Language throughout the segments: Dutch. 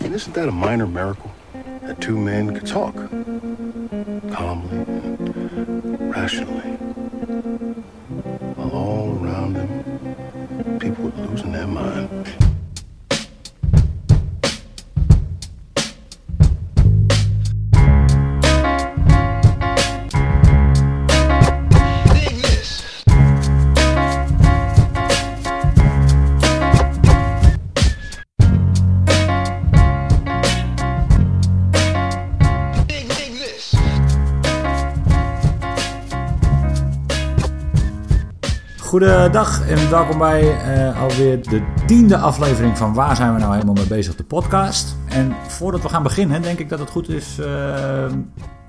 And isn't that a minor miracle? That two men could talk calmly and rationally. While all around them, people were losing their mind. Goedendag en welkom bij eh, alweer de tiende aflevering van Waar zijn we nou helemaal mee bezig, de podcast. En voordat we gaan beginnen, denk ik dat het goed is. eh,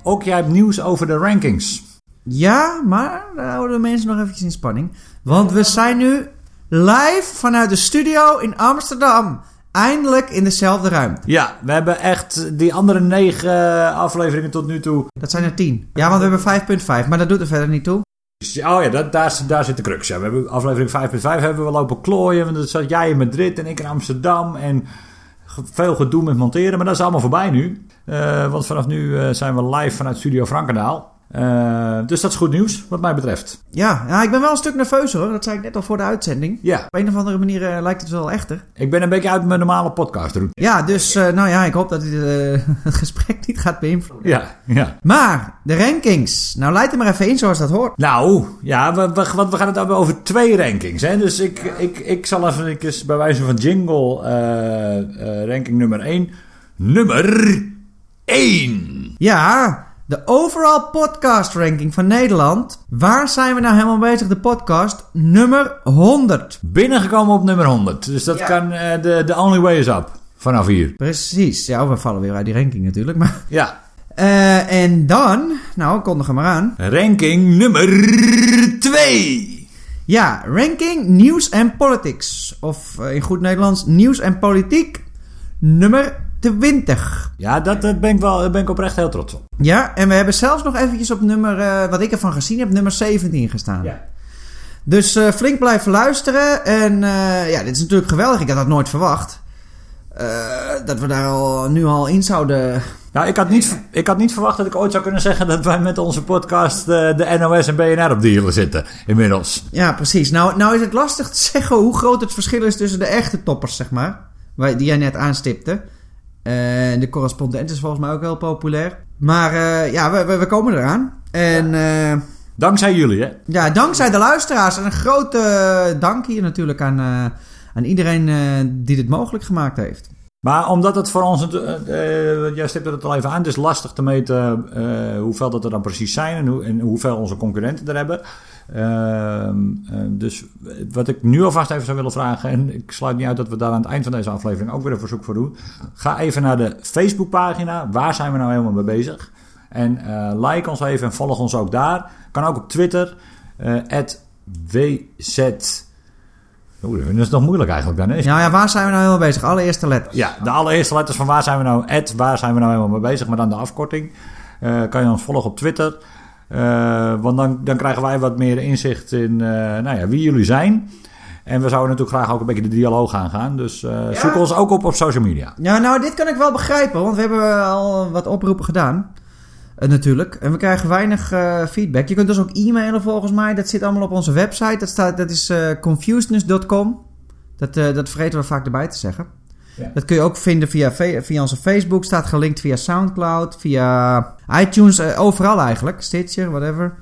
ook jij hebt nieuws over de rankings. Ja, maar daar houden de mensen nog eventjes in spanning. Want we zijn nu live vanuit de studio in Amsterdam. Eindelijk in dezelfde ruimte. Ja, we hebben echt die andere negen afleveringen tot nu toe. Dat zijn er tien. Ja, want we hebben 5.5, maar dat doet er verder niet toe. Oh ja, daar, daar zit de crux. Ja. We hebben aflevering 5.5 hebben we lopen klooien. Want dan zat jij in Madrid en ik in Amsterdam. En veel gedoe met monteren. Maar dat is allemaal voorbij nu. Eh, want vanaf nu eh, zijn we live vanuit Studio Frankendaal. Eh, dus dat is goed nieuws, wat mij betreft. Ja, ja, ik ben wel een stuk nerveus hoor. Dat zei ik net al voor de uitzending. Ja, Op een of andere manier eh, lijkt het wel echter. ik ben een beetje uit mijn normale podcastroute. Ja, dus eh, nou ja, ik hoop dat dit het gesprek niet gaat beïnvloeden. Ja, ja. Maar, de rankings. Nou, leid er maar even in zoals dat hoort. Nou, ja, we, we, want we gaan het hebben over twee rankings. Hè? Dus ik, ik, ik zal even bij wijze van jingle ranking nummer 1. Nummer 1. Ja, de overall podcast ranking van Nederland. Waar zijn we nou helemaal bezig? De podcast nummer 100. Binnengekomen op nummer 100. Dus dat Ja. kan eh, de the only way is up. Vanaf hier. Precies. Ja, we vallen weer uit die ranking natuurlijk. Maar, Ja. Eh, en dan, nou, kondig er maar aan. Ranking nummer 2. Ja, ranking nieuws en politics. Of eh, in goed Nederlands, nieuws en politiek nummer 20. Ja, dat, dat ben, ik wel, daar ben ik oprecht heel trots op. Ja, en we hebben zelfs nog eventjes op nummer, eh, wat ik ervan gezien heb, nummer 17 gestaan. Dus eh, flink blijven luisteren. En eh, ja, dit is natuurlijk geweldig. Ik had dat nooit verwacht. Dat we daar al, nu al in zouden... Nou, ik had, niet, ik had niet verwacht dat ik ooit zou kunnen zeggen dat wij met onze podcast de NOS en BNR op de hielen zitten. Inmiddels. Ja, precies. Nou, nou is het lastig te zeggen hoe groot het verschil is tussen de echte toppers, zeg maar. Die jij net aanstipte. Eh, de correspondent is volgens mij ook heel populair. Maar eh, ja, we, we, we komen eraan. En ja. Dankzij jullie, hè? ja, dankzij de luisteraars. En een grote eh, dank hier natuurlijk aan, eh, aan iedereen eh, die dit mogelijk gemaakt heeft. Maar omdat het voor ons, uh, jij stipte het al even aan, het is lastig te meten uh, hoeveel dat er dan precies zijn en, hoe, en hoeveel onze concurrenten er hebben. Uh, dus wat ik nu alvast even zou willen vragen, en ik sluit niet uit dat we daar aan het eind van deze aflevering ook weer een verzoek voor doen. Ga even naar de Facebookpagina, waar zijn we nou helemaal mee bezig? En like ons even en volg ons ook daar. Kan ook op Twitter, WZ. Oeh, dat is nog moeilijk eigenlijk dan, hè? Ja, ja, waar zijn we nou helemaal bezig? Allereerste letters. Ja, de allereerste letters van waar zijn we nou... Ed, waar zijn we nou helemaal mee bezig, maar dan de afkorting. Uh, kan je ons volgen op Twitter. Uh, want dan, dan krijgen wij wat meer inzicht in uh, nou ja, wie jullie zijn. En we zouden natuurlijk graag ook een beetje de dialoog aangaan. Dus ja. zoek ons ook op op social media. Ja, nou, dit kan ik wel begrijpen. Want we hebben al wat oproepen gedaan. Uh, natuurlijk. En we krijgen weinig uh, feedback. Je kunt dus ook e-mailen volgens mij. Dat zit allemaal op onze website. Dat, staat, dat is uh, confusedness.com. Dat, dat vergeten we vaak erbij te zeggen. Ja. Dat kun je ook vinden via, via onze Facebook. Staat gelinkt via Soundcloud. Via iTunes. overal eigenlijk. Stitcher, whatever.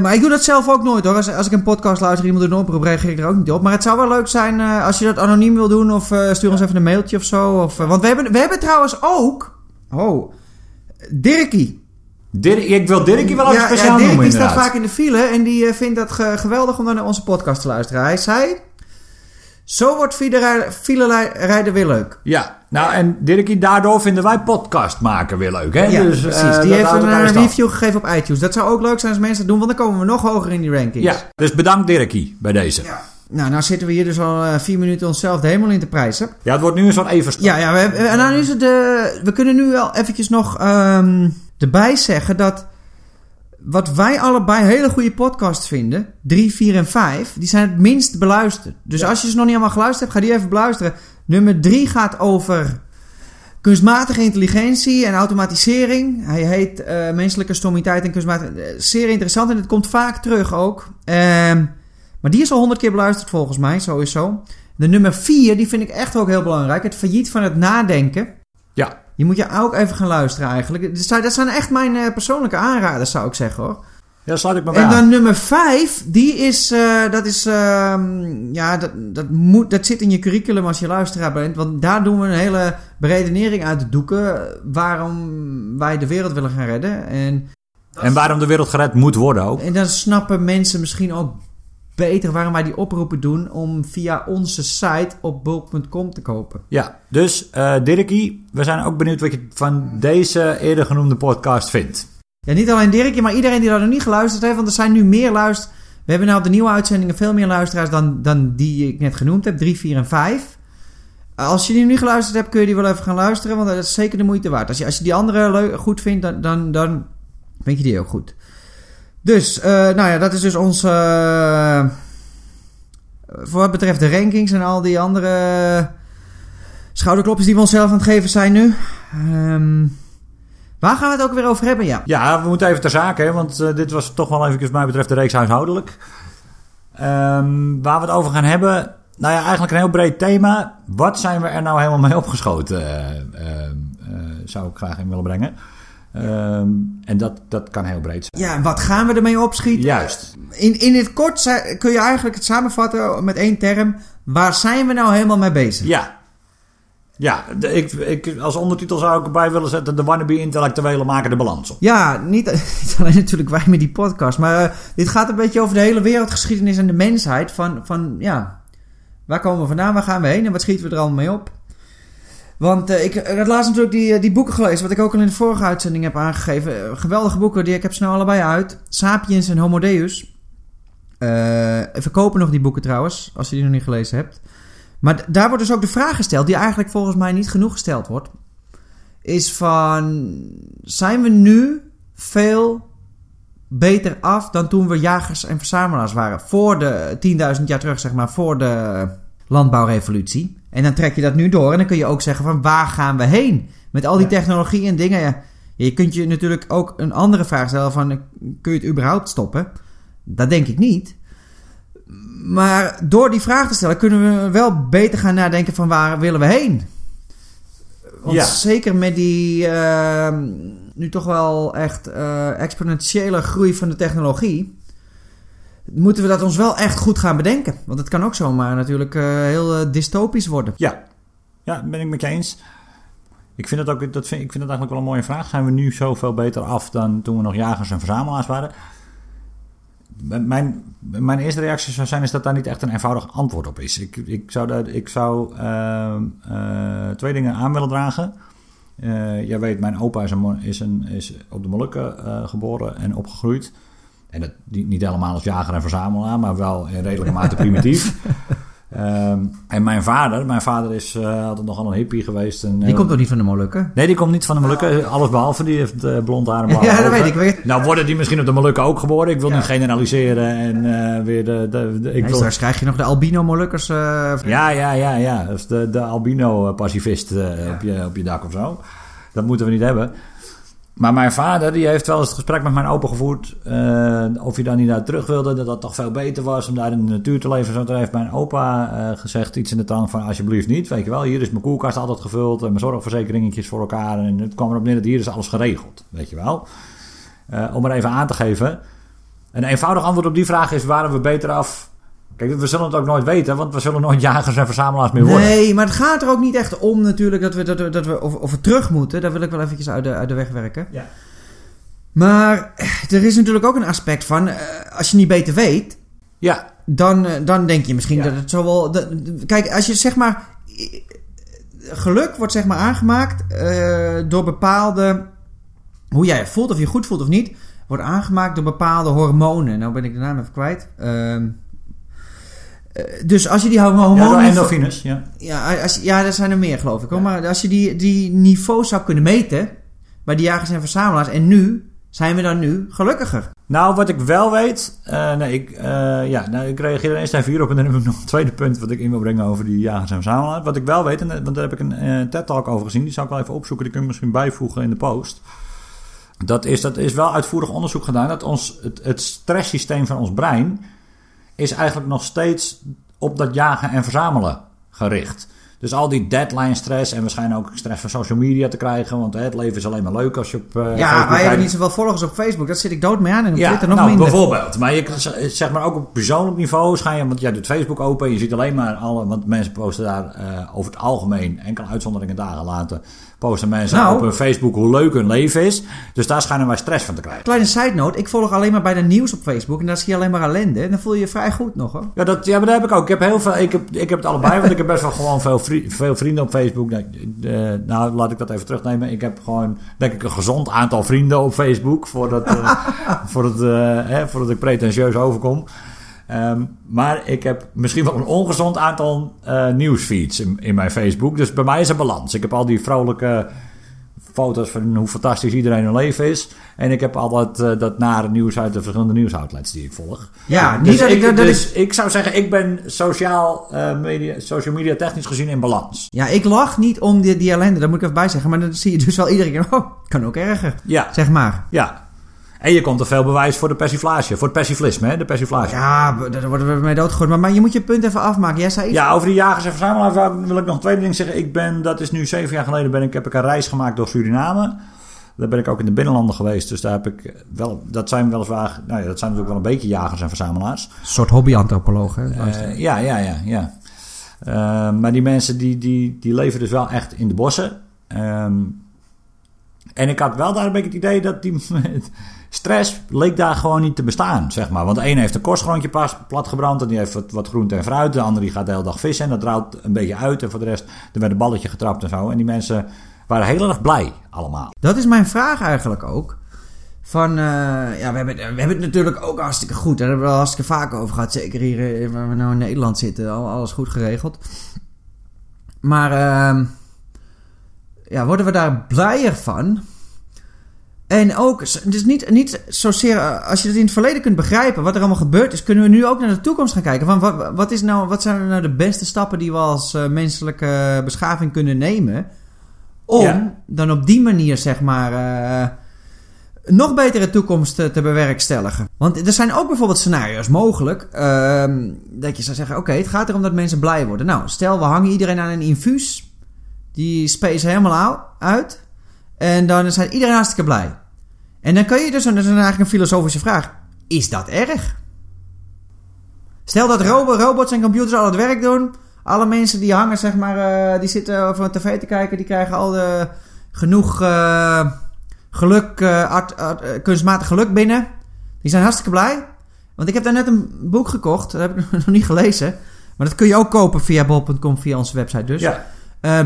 Maar ik doe dat zelf ook nooit hoor. Als, als ik een podcast luister, iemand doet een oproep, reageer ik er ook niet op. Maar het zou wel leuk zijn als je dat anoniem wil doen. Of stuur ons even een mailtje of zo. Of, want we hebben, we hebben trouwens ook. Oh. Dirkie. Dirk, ik wil Dirkie wel even ja, speciaal ja, noemen staat vaak in de file en die uh, vindt dat ge geweldig om naar onze podcast te luisteren. Hij zei... Zo wordt file rijden weer leuk. Ja, nou en Dirkie, daardoor vinden wij podcast maken weer leuk. Hè? Ja, dus, precies. Uh, die heeft een uh, review gegeven op iTunes. Dat zou ook leuk zijn als mensen dat doen, want dan komen we nog hoger in die rankings. Ja, dus bedankt Dirkie bij deze. Ja. Nou, nou zitten we hier dus al uh, vier minuten onszelf de hemel in te prijzen. Ja, het wordt nu een soort evenstand. Ja, ja we, en dan is het de, we kunnen nu wel eventjes nog um, erbij zeggen dat wat wij allebei hele goede podcasts vinden, 3, 4 en 5, die zijn het minst beluisterd. Dus Ja. als je ze nog niet allemaal geluisterd hebt, ga die even beluisteren. Nummer 3 gaat over kunstmatige intelligentie en automatisering. Hij heet eh, Menselijke Stomiteit en Kunstmatige... eh, zeer interessant en het komt vaak terug ook. Ehm, maar die is al honderd keer beluisterd volgens mij, sowieso. De nummer 4, die vind ik echt ook heel belangrijk. Het failliet van het nadenken. Ja, Die moet je ook even gaan luisteren eigenlijk. Dat zijn- echt mijn eh, persoonlijke aanraders, zou ik zeggen hoor. ja sluit ik me bij En aan. dan nummer 5, die is, eh, dat is, ehm, ja, dat, dat, moet, dat zit in je curriculum als je luisteraar bent. Want daar doen we een hele beredenering uit de doeken eh, waarom wij de wereld willen gaan redden. En, En waarom de wereld gered moet worden ook. en dan snappen mensen misschien ook beter waarom wij die oproepen doen om via onze site op bulk.com te kopen. Ja, dus eh Dirkie, we zijn ook benieuwd wat je van deze eerder genoemde podcast vindt. Ja, niet alleen Dirkje, maar iedereen die daar nog niet geluisterd heeft. Want er zijn nu meer luisteraars. We hebben nou op de nieuwe uitzendingen veel meer luisteraars dan, dan die ik net genoemd heb. 3, 4 en 5. Als je die nu niet geluisterd hebt, kun je die wel even gaan luisteren. Want dat is zeker de moeite waard. Als je, als je die andere leuk, goed vindt, dan, dan, dan vind je die ook goed. Dus, eh, nou ja, dat is dus ons... eh, voor wat betreft de rankings en al die andere schouderklopjes die we onszelf aan het geven zijn nu. Ehm, waar gaan we het ook weer over hebben? Ja. Ja, we moeten even ter zake, want eh, dit was toch wel even, wat mij betreft, de reeks huishoudelijk. Ehm, waar we het over gaan hebben, nou ja, eigenlijk een heel breed thema. Wat zijn we er nou helemaal mee opgeschoten, zou ik graag in willen brengen. Ehm, en dat, dat kan heel breed zijn. Ja, wat gaan we ermee opschieten? Juist. In, in het kort kun je eigenlijk het samenvatten met één term. Waar zijn we nou helemaal mee bezig? Ja. Ja, de- ik, ik, als ondertitel zou ik erbij willen zetten... de wannabe intellectuelen maken de balans op. Ja, niet, niet alleen natuurlijk wij met die podcast. Maar eh, dit gaat een beetje over de hele wereldgeschiedenis en de mensheid. Van, van ja, waar komen we vandaan? Waar gaan we heen? En wat schieten we er allemaal mee op? Want eh, ik ik had laatst natuurlijk die, eh, die boeken gelezen. Wat ik ook al in de vorige uitzending heb aangegeven. Eh, geweldige boeken. Die, ik heb nou allebei uit. Sapiens en Homo Deus. Verkopen nog die boeken trouwens. Als je die nog niet gelezen hebt. Maar daar wordt dus ook de vraag gesteld. Die eigenlijk volgens mij niet genoeg gesteld wordt. Is van... Zijn we nu veel beter af dan toen we jagers en verzamelaars waren? Voor de 10.000 jaar terug, zeg maar. Voor de landbouwrevolutie. En dan trek je dat nu door. En dan kun je ook zeggen van waar gaan we heen? Met al die Ja. technologie en dingen. Ja, je kunt je natuurlijk ook een andere vraag stellen van... Kun je het überhaupt stoppen? Dat denk ik niet. Maar door die vraag te stellen kunnen we wel beter gaan nadenken van waar willen we heen? Want Ja. zeker met die ehm, nu toch wel echt eh, exponentiële groei van de technologie... moeten we dat ons wel echt goed gaan bedenken. Want het kan ook zomaar natuurlijk eh, heel eh, dystopisch worden. Ja, ja dat ben ik met je eens. Ik vind, het ook, dat vind, ik vind het eigenlijk wel een mooie vraag. Zijn we nu zoveel beter af dan toen we nog jagers en verzamelaars waren? Mijn, mijn eerste reactie zou zijn is dat daar niet echt een eenvoudig antwoord op is. Ik, ik zou, daar, ik zou ehm, eh, twee dingen aan willen dragen. Eh, jij weet, mijn opa is, een, is, een, is op de Molukken geboren en opgegroeid. En dat, niet, helemaal als jager en verzamelaar, maar wel in redelijke mate primitief. Ehm, en mijn vader, mijn vader is eh, altijd nogal een hippie geweest. En, Die eh, komt toch niet van de Molukken? Nee, die komt niet van de Molukken. Alles behalve, die heeft eh, blond haar en blauwe Ja, dat weet ik. Weet- Nou worden die misschien op de Molukken ook geboren. Ik wil Ja. niet generaliseren en weer de... de, de- ik Nee, wil... straks krijg je nog de albino Molukkers. eh, Ja, ja, ja, ja. Is de, de albino-pacifist op, je, op je dak of zo. Dat moeten we niet hebben. Maar mijn vader die heeft wel eens het gesprek met mijn opa gevoerd. eh, of hij dan niet naar terug wilde. Dat dat toch veel beter was om daar in de natuur te leven. Zo heeft mijn opa eh, gezegd iets in de trant van alsjeblieft niet. Weet je wel, hier is mijn koelkast altijd gevuld. En mijn zorgverzekeringetjes voor elkaar. En het kwam erop neer dat hier is alles geregeld. Weet je wel. Eh, om er even aan te geven. Een eenvoudig antwoord op die vraag is: waren we beter af? Kijk, we zullen het ook nooit weten, want we zullen nooit jagers en verzamelaars meer worden. Nee, maar het gaat er ook niet echt om natuurlijk dat we, dat we, dat we of, of we terug moeten. Daar wil ik wel eventjes uit de, uit de weg werken. Ja. Maar eh, er is natuurlijk ook een aspect van, eh, als je niet beter weet, Ja, dan, eh, dan denk je misschien Ja. dat het zo wel... dat- kijk, als je zeg maar... Geluk wordt zeg maar aangemaakt door bepaalde... Hoe jij je voelt, of je goed voelt of niet... wordt aangemaakt door bepaalde hormonen. Nou ben ik de naam even kwijt. Ehm, eh, dus als je die ja hormonen... endorfines. Ja. Ja, als, ja, er zijn er meer geloof ik. Hoor. Maar als je die, die niveaus zou kunnen meten... bij die jagers en verzamelaars... en nu Zijn we dan nu gelukkiger? Nou, wat ik wel weet. eh, nee, ik, eh, ja, nou, ik reageer er eerst even hierop. En dan heb ik nog een tweede punt wat ik in wil brengen over die jagers en verzamelaars. Wat ik wel weet, en, eh, want daar heb ik een eh, TED-talk over gezien. Die zou ik wel even opzoeken. Die kun je misschien bijvoegen in de post. Dat is, dat is wel uitvoerig onderzoek gedaan. Dat ons, het, het stresssysteem van ons brein is eigenlijk nog steeds op dat jagen en verzamelen gericht. Dus al die deadline stress en waarschijnlijk ook stress van social media te krijgen. Want het leven is alleen maar leuk als je op eh, ja, Facebook wij hebben niet zoveel volgers op Facebook. Dat zit ik dood mee aan. En op Ja, Twitter nog nou, minder. bijvoorbeeld. Maar je, zeg maar ook op persoonlijk niveau je, want jij doet Facebook open en je ziet alleen maar alle, want mensen posten daar eh, over het algemeen, enkele uitzonderingen dagen later, posten mensen Nou. op hun Facebook hoe leuk hun leven is. Dus daar schijnen wij stress van te krijgen. Kleine side note. Ik volg alleen maar bij de nieuws op Facebook. En daar zie je alleen maar ellende. En dan voel je je vrij goed nog hoor. Ja, dat, ja, maar dat heb ik ook. Ik heb, heel veel, ik heb, ik heb het allebei, want ik heb best wel gewoon veel, vri- veel vrienden op Facebook. Nou, eh, nou, laat ik dat even terugnemen. Ik heb gewoon, denk ik, een gezond aantal vrienden op Facebook. Voordat, eh, voordat, eh, hè, voordat ik pretentieus overkom. Ehm, maar ik heb misschien wel een ongezond aantal eh, nieuwsfeeds in, in mijn Facebook. Dus bij mij is er balans. Ik heb al die vrolijke foto's van hoe fantastisch iedereen hun leven is. En ik heb altijd eh, dat nare nieuws uit de verschillende nieuwsoutlets die ik volg. Ja, Dus niet dat ik... dat dus ik zou zeggen, ik ben sociaal, eh, media, social media technisch gezien in balans. ja, ik lach niet om die, die ellende. Dat moet ik even bij zeggen. Maar dan zie je dus wel iedere keer... Oh, kan ook erger. Ja, Zeg maar. ja. En je komt er veel bewijs voor de persiflage, voor het persiflisme, hè, de persiflage. Ja. Ja, daar worden we mee doodgegooid. Maar, maar je moet je punt even afmaken. Jij zei iets... over die jagers en verzamelaars wil ik nog een tweede ding zeggen. Ik ben, dat is nu zeven jaar geleden, ben ik, heb ik een reis gemaakt door Suriname. Daar ben ik ook in de binnenlanden geweest. Dus daar heb ik wel, dat zijn weliswaar, nou ja, dat zijn natuurlijk wel een beetje jagers en verzamelaars. Een soort hobbyantropoloog, hè? Eh, ja, ja, ja, ja. Eh, maar die mensen die, die, die leven dus wel echt in de bossen. Ehm, en ik had wel daar een beetje het idee dat die stress leek daar gewoon niet te bestaan, zeg maar. Want de ene heeft een korstgrondje platgebrand en die heeft wat, wat groente en fruit. De andere die gaat de hele dag vissen en dat draait een beetje uit. En voor de rest, er werd een balletje getrapt en zo. En die mensen waren heel erg blij allemaal. Dat is mijn vraag eigenlijk ook. Van, eh, ja, we hebben, we hebben het natuurlijk ook hartstikke goed. Daar hebben we al hartstikke vaak over gehad. Zeker hier eh, waar we nou in Nederland zitten. Al, alles goed geregeld. Maar, ehm, ja, worden we daar blijer van? En ook, dus niet, niet zozeer, eh, als je het in het verleden kunt begrijpen, wat er allemaal gebeurd is, kunnen we nu ook naar de toekomst gaan kijken. Van wat, wat, is nou, wat zijn nou de beste stappen die we als eh, menselijke beschaving kunnen nemen? Om Ja. dan op die manier, zeg maar, een nog betere toekomst te bewerkstelligen. Want er zijn ook bijvoorbeeld scenario's mogelijk. ehm, dat je zou zeggen, oké, het gaat erom dat mensen blij worden. Nou, stel we hangen iedereen aan een infuus. Die space helemaal uit. En dan zijn iedereen hartstikke blij. En dan kun je dus, en dat is eigenlijk een filosofische vraag. Is dat erg? Stel dat robo- robots en computers al het werk doen. Alle mensen die hangen, zeg maar, eh, die zitten over een tv te kijken, die krijgen al de, genoeg eh, geluk, eh, art, art- kunstmatig geluk binnen. Die zijn hartstikke blij. Want ik heb daar net een boek gekocht, dat heb ik nog niet gelezen. Maar dat kun je ook kopen via bol.com, via onze website dus. Ja,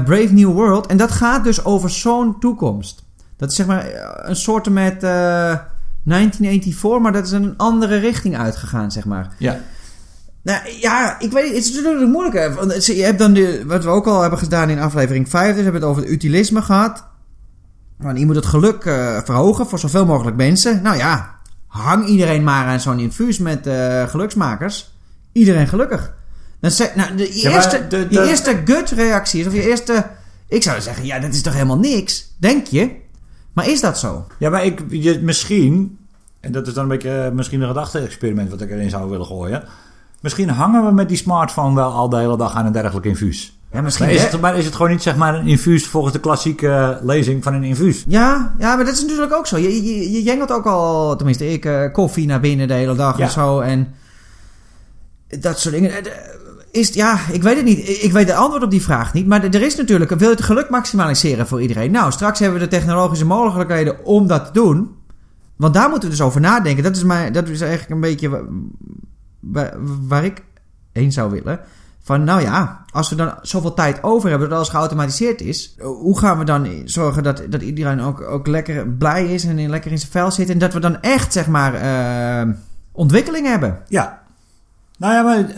Brave New World. En dat gaat dus over zo'n toekomst. Dat is zeg maar eh, een soort met eh 1984, maar dat is een andere richting uitgegaan, zeg maar. ja. Nou ja, ik weet het is natuurlijk moeilijk. Want je hebt dan de, wat we ook al hebben gedaan in aflevering 5, dus hebben we het over het utilisme gehad. Want je moet het geluk eh, verhogen voor zoveel mogelijk mensen. Nou ja, hang iedereen maar aan zo'n infuus met eh, geluksmakers. Iedereen gelukkig. Dan zeg, nou, de Ja, maar eerste, de- je eerste gut-reactie is, of je eerste... Ik zou zeggen, ja, dat is toch helemaal niks? Denk je? Maar is dat zo? Ja, maar ik, je, misschien, en dat is dan een beetje eh, misschien een gedachte-experiment wat ik erin zou willen gooien. Misschien hangen we met die smartphone wel al de hele dag aan een dergelijk infuus. Ja, misschien... Maar is, het, maar is het gewoon niet zeg maar een infuus volgens de klassieke eh, lezing van een infuus? Ja, ja, maar dat is natuurlijk ook zo. Je, je, je jengelt ook al, tenminste ik, eh, koffie naar binnen de hele dag Ja. en zo. En dat soort dingen. De- Is, ja, ik weet het niet. Ik weet het antwoord op die vraag niet. Maar er is natuurlijk, wil je het geluk maximaliseren voor iedereen? Nou, straks hebben we de technologische mogelijkheden om dat te doen. Want daar moeten we dus over nadenken. Dat is, mijn, dat is eigenlijk een beetje wa- waar, ik heen zou willen. Van nou ja, als we dan zoveel tijd over hebben dat alles geautomatiseerd is, hoe gaan we dan zorgen dat, dat iedereen ook, ook lekker blij is en lekker in zijn vel zit en dat we dan echt zeg maar eh, ontwikkeling hebben? Ja. Nou ja, maar,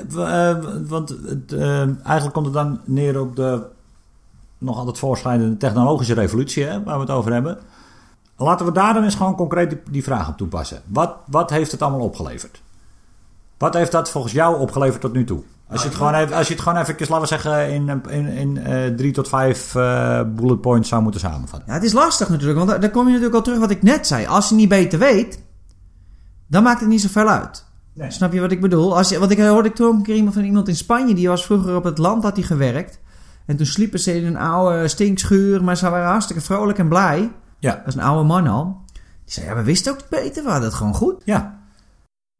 eh, want het, eh, eigenlijk komt het dan neer op de nog altijd voorschrijdende technologische revolutie, hè, waar we het over hebben. laten we daar dan eens gewoon concreet die, die vraag op toepassen. Wat, wat heeft het allemaal opgeleverd? Wat heeft dat volgens jou opgeleverd tot nu toe? Als je het gewoon even, als je het gewoon even, laten we zeggen, in, in, in eh, drie tot vijf bullet points zou moeten samenvatten. Ja, het is lastig natuurlijk, want daar- daar kom je natuurlijk al terug wat ik net zei. Als je niet beter weet, dan maakt het niet zoveel uit. Nee. Snap je wat ik bedoel? Als je, wat ik hoorde ik toen een keer iemand van iemand in Spanje, die was vroeger op het land, had hij gewerkt. En toen sliepen ze in een oude stinkschuur, maar ze waren hartstikke vrolijk en blij. Ja, Dat is een oude man al. Die zei, ja, we wisten ook beter, we hadden het gewoon goed. ja.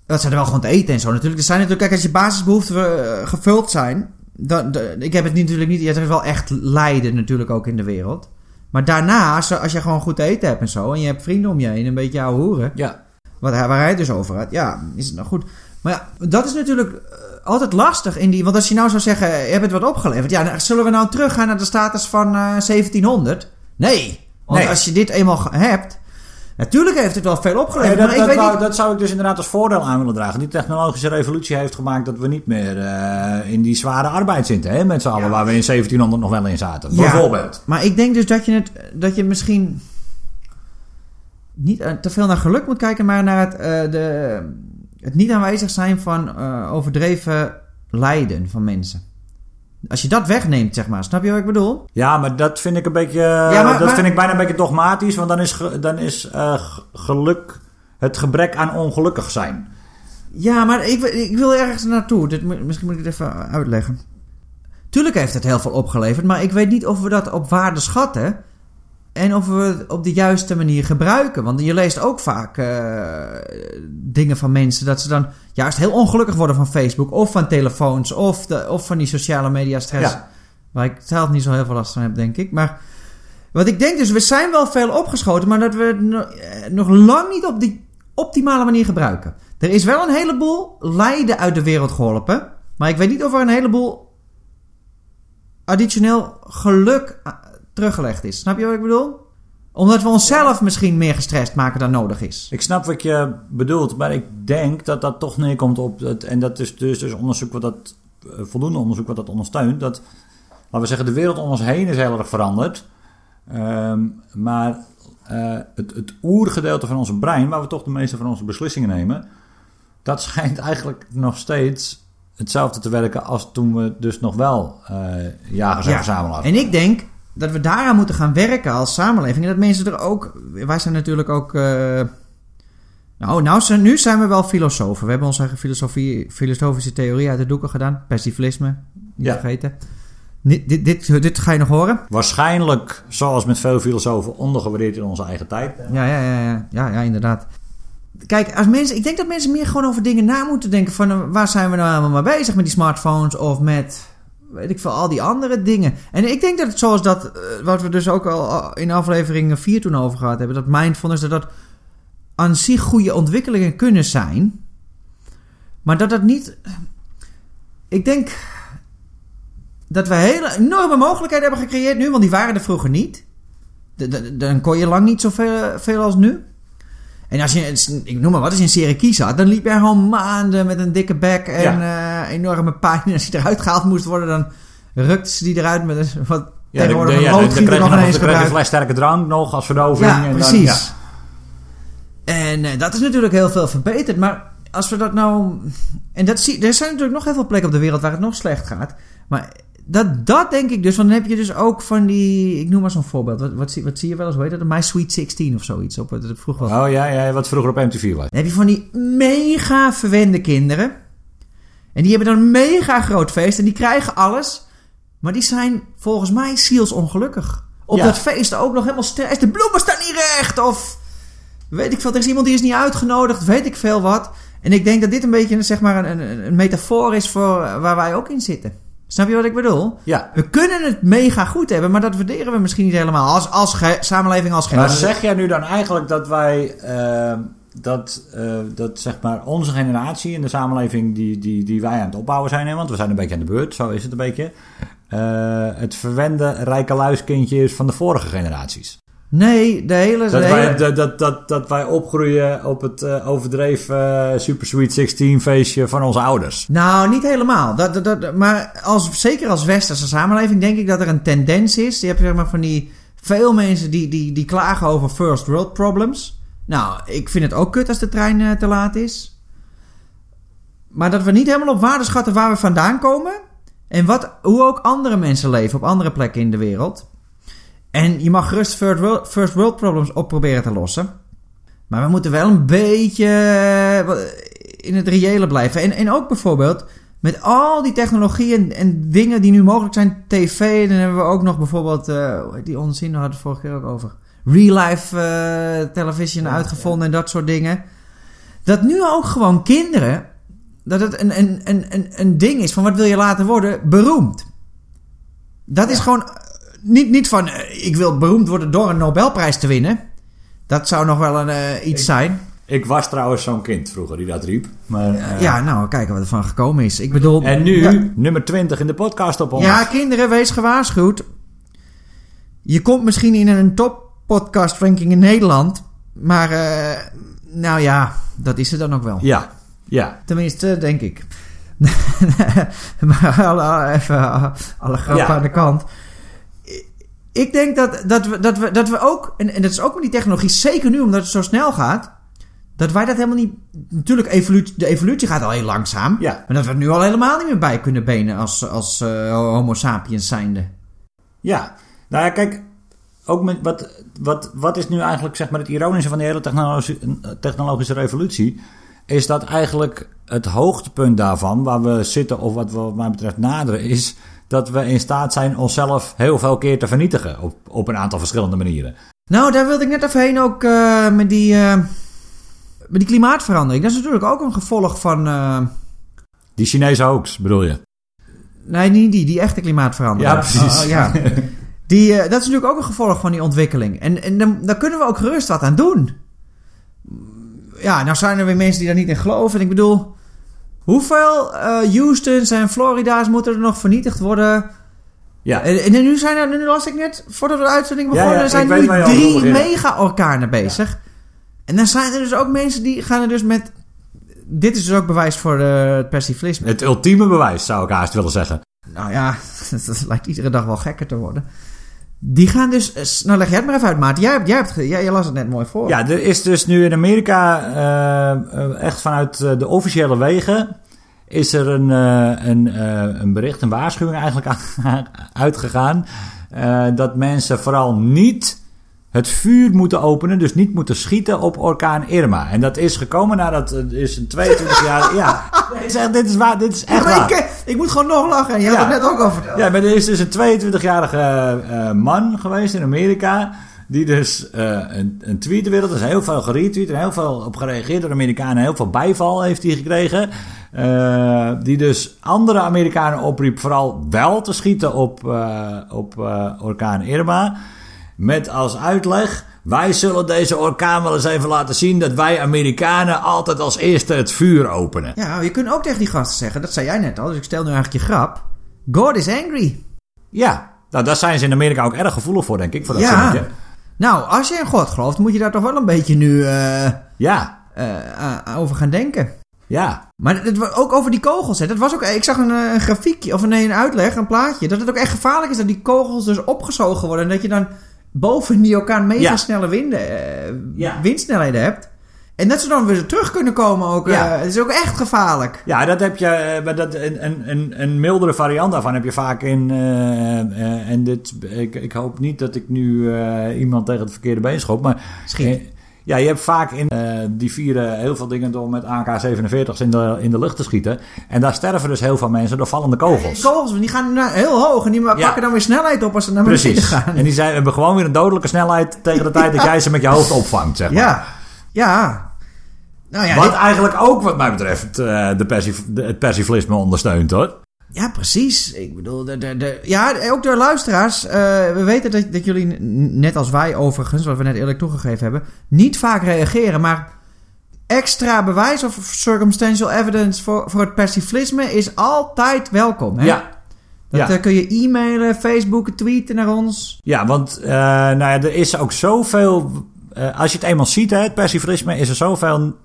Dat zijn er wel gewoon te eten en zo natuurlijk. Er zijn natuurlijk, kijk, als je basisbehoeften eh, gevuld zijn. Dan, ik heb het natuurlijk niet. Er is wel echt lijden natuurlijk ook in de wereld. Maar daarna, als, als je gewoon goed te eten hebt en zo. En je hebt vrienden om je heen, een beetje ouwe hoeren. ja. Wat, hij- waar hij het dus over had. Ja, is het nou goed. Maar ja, dat is natuurlijk eh, altijd lastig in die. Want als je nou zou zeggen, eh, je hebt het wat opgeleverd. Ja, nou, zullen we nou teruggaan naar de status van eh, 1700? Nee. Want Nee. als je dit eenmaal hebt. Natuurlijk heeft het wel veel Nee, opgeleverd. dat, maar ik dat, weet wou- niet. dat zou ik dus inderdaad als voordeel aan willen dragen. Die technologische revolutie heeft gemaakt dat we niet meer in die zware arbeid zitten. Hè, met z'n allen, Ja. waar we in 1700 nog wel in zaten. Ja, Bijvoorbeeld. Maar ik denk dus dat je, het, dat je misschien niet eh, te veel naar geluk moet kijken, maar naar het, eh, de, het niet aanwezig zijn van eh, overdreven lijden van mensen. Als je dat wegneemt, zeg maar. Snap je wat ik bedoel? Ja, maar dat vind ik een beetje. Ja, maar- dat maar- vind ik bijna een beetje dogmatisch. Want dan is, dan is geluk het gebrek aan ongelukkig zijn. Ja, maar ik, ik wil ergens naartoe. Dit, misschien moet ik het even uitleggen. Tuurlijk heeft het heel veel opgeleverd, maar ik weet niet of we dat op waarde schatten. En of we het op de juiste manier gebruiken. Want je leest ook vaak eh, dingen van mensen dat ze dan juist heel ongelukkig worden van Facebook of van telefoons of, de, of van die sociale media stress. Ja. Waar ik zelf niet zo heel veel last van heb, denk ik. Maar wat ik denk dus, we zijn wel veel opgeschoten, maar dat we het eh, nog lang niet op die optimale manier gebruiken. Er is wel een heleboel lijden uit de wereld geholpen. Maar ik weet niet of er een heleboel additioneel geluk teruggelegd is. Snap je wat ik bedoel? Omdat we onszelf misschien meer gestrest maken dan nodig is. Ik snap wat je bedoelt, maar ik denk dat dat toch neerkomt op. Het, en dat is dus, dus onderzoek wat dat. eh, voldoende onderzoek wat dat ondersteunt. Dat, laten we zeggen, de wereld om ons heen is heel erg veranderd. Ehm, maar eh, het, het oergedeelte van onze brein, waar we toch de meeste van onze beslissingen nemen. dat schijnt eigenlijk nog steeds hetzelfde te werken als toen we dus nog wel eh jagers en Ja. verzamelaars En ik denk dat we daaraan moeten gaan werken als samenleving. En dat mensen er ook... Wij zijn natuurlijk ook... eh, nou, nou zijn, nu zijn we wel filosofen. We hebben onze eigen filosofie, filosofische theorie uit de doeken gedaan. Persiflisme, niet Ja. vergeten. Dit, dit, dit, dit ga je nog horen. Waarschijnlijk, zoals met veel filosofen, ondergewaardeerd in onze eigen tijd. Ja, ja, ja, ja, ja, ja, inderdaad. Kijk, als mensen, ik denk dat mensen meer gewoon over dingen na moeten denken. Van eh, waar zijn we nou allemaal mee bezig met die smartphones of met, weet ik veel, al die andere dingen. En ik denk dat het zoals dat, eh, wat we dus ook al in aflevering 4 toen over gehad hebben, dat mindfulness, dat dat aan zich goede ontwikkelingen kunnen zijn. Maar dat dat niet. Ik denk dat we hele enorme mogelijkheden hebben gecreëerd nu, want die waren er vroeger niet. Dan kon je lang niet zoveel veel als nu. En als je, ik noem maar wat, als je in Syracuse zat, dan liep je gewoon maanden met een dikke bek en eh, enorme pijn. En als je eruit gehaald moest worden, dan rukte ze die eruit met een wat Ja, tegenwoordig de- een ja, loodgieter kreeg je nog nog ineens dan je een gebruikt. fles sterke drank nog als verdoving. Ja, en dan- precies. En eh, dat is natuurlijk heel veel verbeterd. Maar als we dat nou... En dat zie, er zijn natuurlijk nog heel veel plekken op de wereld waar het nog slecht gaat. Maar dat, dat denk ik dus. Want dan heb je dus ook van die... Ik noem maar zo'n voorbeeld. Wat, wat, zie, wat zie je wel eens? Hoe heet dat? My Sweet 16 of zoiets. Op, dat vroeger wel. Oh ja, ja, wat vroeger op MTV was. Dan heb je van die mega verwende kinderen. En die hebben dan een mega groot feest. En die krijgen alles. Maar die zijn volgens mij zielsongelukkig. Op Ja. dat feest ook nog helemaal stress. De bloemen staan niet recht. Of weet ik veel. Er is iemand die is niet uitgenodigd. Weet ik veel wat. En ik denk dat dit een beetje zeg maar, een, een metafoor is voor waar wij ook in zitten. Snap je wat ik bedoel? Ja. We kunnen het mega goed hebben, maar dat waarderen we misschien niet helemaal. Als, als ge- samenleving als Maar geheel. zeg jij nu dan eigenlijk dat wij, eh, dat, eh, dat zeg maar onze generatie in de samenleving die, die, die wij aan het opbouwen zijn, hè, want we zijn een beetje aan de beurt, zo is het een beetje, eh, het verwende rijke luiskindje is van de vorige generaties? Nee, de hele... Dat de wij, hele- dat, dat, dat, dat wij opgroeien op het eh, overdreven eh, Super Sweet 16 feestje van onze ouders. Nou, niet helemaal. Dat, dat, dat, maar als, zeker als westerse samenleving denk ik dat er een tendens is. Je hebt zeg maar van die Veel mensen die, die, die klagen over first world problems. Nou, ik vind het ook kut als de trein eh, te laat is. Maar dat we niet helemaal op waarde schatten waar we vandaan komen. En wat, hoe ook andere mensen leven op andere plekken in de wereld. En je mag gerust first world, first world problems op proberen te lossen. Maar we moeten wel een beetje eh, in het reële blijven. En, en ook bijvoorbeeld met al die technologieën en, en dingen die nu mogelijk zijn. TV, dan hebben we ook nog bijvoorbeeld... eh, die onzin hadden we vorige keer ook over. Real life eh, television uitgevonden en dat soort dingen. Dat nu ook gewoon kinderen... Dat het een, een, een, een, een ding is van wat wil je laten worden? Beroemd. Dat is gewoon... eh, Niet, niet van eh, ik wil beroemd worden door een Nobelprijs te winnen. Dat zou nog wel een, eh, iets zijn. Ik was trouwens zo'n kind vroeger die dat riep. Maar, eh, Ja, nou, kijken wat er van gekomen is. Ik bedoel... En nu, nummer 20 in de podcast op ons. ja, kinderen, wees gewaarschuwd. Je komt misschien in een top podcast ranking in Nederland. Maar, eh, nou ja, dat is het dan ook wel. Ja, ja. Tenminste, denk ik. maar alle, even alle grappen Ja. aan de kant. Ik denk dat, dat, we, dat, we, dat we ook, en, en dat is ook met die technologie, zeker nu omdat het zo snel gaat, dat wij dat helemaal niet. Natuurlijk, evolutie, de evolutie gaat al heel langzaam. Ja. Maar dat we er nu al helemaal niet meer bij kunnen benen als, als eh, Homo sapiens zijnde. Ja, nou ja, kijk, ook met wat, wat, wat is nu eigenlijk zeg maar het ironische van die hele technologische, technologische revolutie? Is dat eigenlijk het hoogtepunt daarvan, waar we zitten of wat, wat mij betreft naderen, is dat we in staat zijn onszelf heel veel keer te vernietigen op, op een aantal verschillende manieren. Nou, daar wilde ik net even heen ook eh, met, die, eh, met die klimaatverandering. Dat is natuurlijk ook een gevolg van. eh, Die Chinese hoax, bedoel je? Nee, niet die, die echte klimaatverandering. Ja, precies. Oh, ja. Die, dat is natuurlijk ook een gevolg van die ontwikkeling. En, en dan, daar kunnen we ook gerust wat aan doen. Ja, nou zijn er weer mensen die daar niet in geloven. En ik bedoel, hoeveel eh Houston's en Florida's moeten er nog vernietigd worden? Ja, En, en nu zijn er, nu las ik net, voordat we de uitzending begonnen, ja, er zijn nu drie mega-orkanen bezig. En dan zijn er dus ook mensen die gaan er dus met... Dit is dus ook bewijs voor eh, het persiflisme. het ultieme bewijs zou ik haast willen zeggen. Nou ja, dat lijkt iedere dag wel gekker te worden. Die gaan dus... eh, Nou, leg jij het maar even uit, Maarten. Jij, jij, hebt, jij, las het net mooi voor. Ja, er is dus nu in Amerika eh, eh, echt vanuit de officiële wegen is er een, een, een bericht, een waarschuwing eigenlijk aan- uitgegaan dat mensen vooral niet het vuur moeten openen, dus niet moeten schieten op orkaan Irma. En dat is gekomen nadat er is een 22 jaar. Ja, dit is, echt, dit is waar, dit is echt Maar waar. ik, eh, ik moet gewoon nog lachen. Je Ja. had het net ook al verteld. Ja, maar er is dus een 22-jarige eh, man geweest in Amerika. Die dus eh, een, een tweet de wereld. Er is heel veel geretweet en heel veel op gereageerd door Amerikanen. Heel veel bijval heeft hij gekregen. Eh, die dus andere Amerikanen opriep vooral wel te schieten op, eh, op eh, orkaan Irma. Met als uitleg. Wij zullen deze orkaan wel eens even laten zien dat wij Amerikanen altijd als eerste het vuur openen. Ja, je kunt ook tegen die gasten zeggen, dat zei jij net al, dus ik stel nu eigenlijk je grap. God is angry. Ja, nou daar zijn ze in Amerika ook erg gevoelig voor, denk ik. Voor dat Ja. zinnetje. Nou, als je in God gelooft, moet je daar toch wel een beetje nu eh, Ja, eh, a- over gaan denken. ja. Maar het, ook over die kogels. Hè. Dat was ook, ik zag een, eh, een grafiekje, of nee, een uitleg, een plaatje. Dat het ook echt gevaarlijk is dat die kogels dus opgezogen worden. En dat je dan boven die orkaan mega Ja. snelle winden, eh, Ja. windsnelheden hebt. En dat ze dan weer terug kunnen komen ook. Ja. eh, het is ook echt gevaarlijk. Ja, dat heb je, maar dat, een, een, een, mildere variant daarvan heb je vaak in. en dit, ik, ik hoop niet dat ik nu iemand tegen het verkeerde been schop. Maar Schiet. Ja, je hebt vaak in eh, die vieren heel veel dingen door met AK-47's in de, in de lucht te schieten. En daar sterven dus heel veel mensen door vallende kogels. kogels, die gaan heel hoog en die Ja. pakken dan weer snelheid op als ze naar beneden Precies. gaan. En die zijn, hebben gewoon weer een dodelijke snelheid tegen de tijd dat jij ze met je hoofd opvangt, zeg maar. Ja, ja. Nou ja, Wat dit- eigenlijk ook, wat mij betreft, eh, de persif- het persiflisme ondersteunt, hoor. Ja, precies. Ik bedoel, de, de, de, ja, ook door luisteraars. eh, we weten dat, dat jullie, net als wij overigens, wat we net eerlijk toegegeven hebben, niet vaak reageren. Maar extra bewijs of circumstantial evidence voor, voor het persiflisme is altijd welkom. Hè? Ja. Dat ja. eh, kun je e-mailen, Facebooken, tweeten naar ons. Ja, want eh, nou ja, er is ook zoveel. als je het eenmaal ziet, hè, het persiflisme, is er zoveel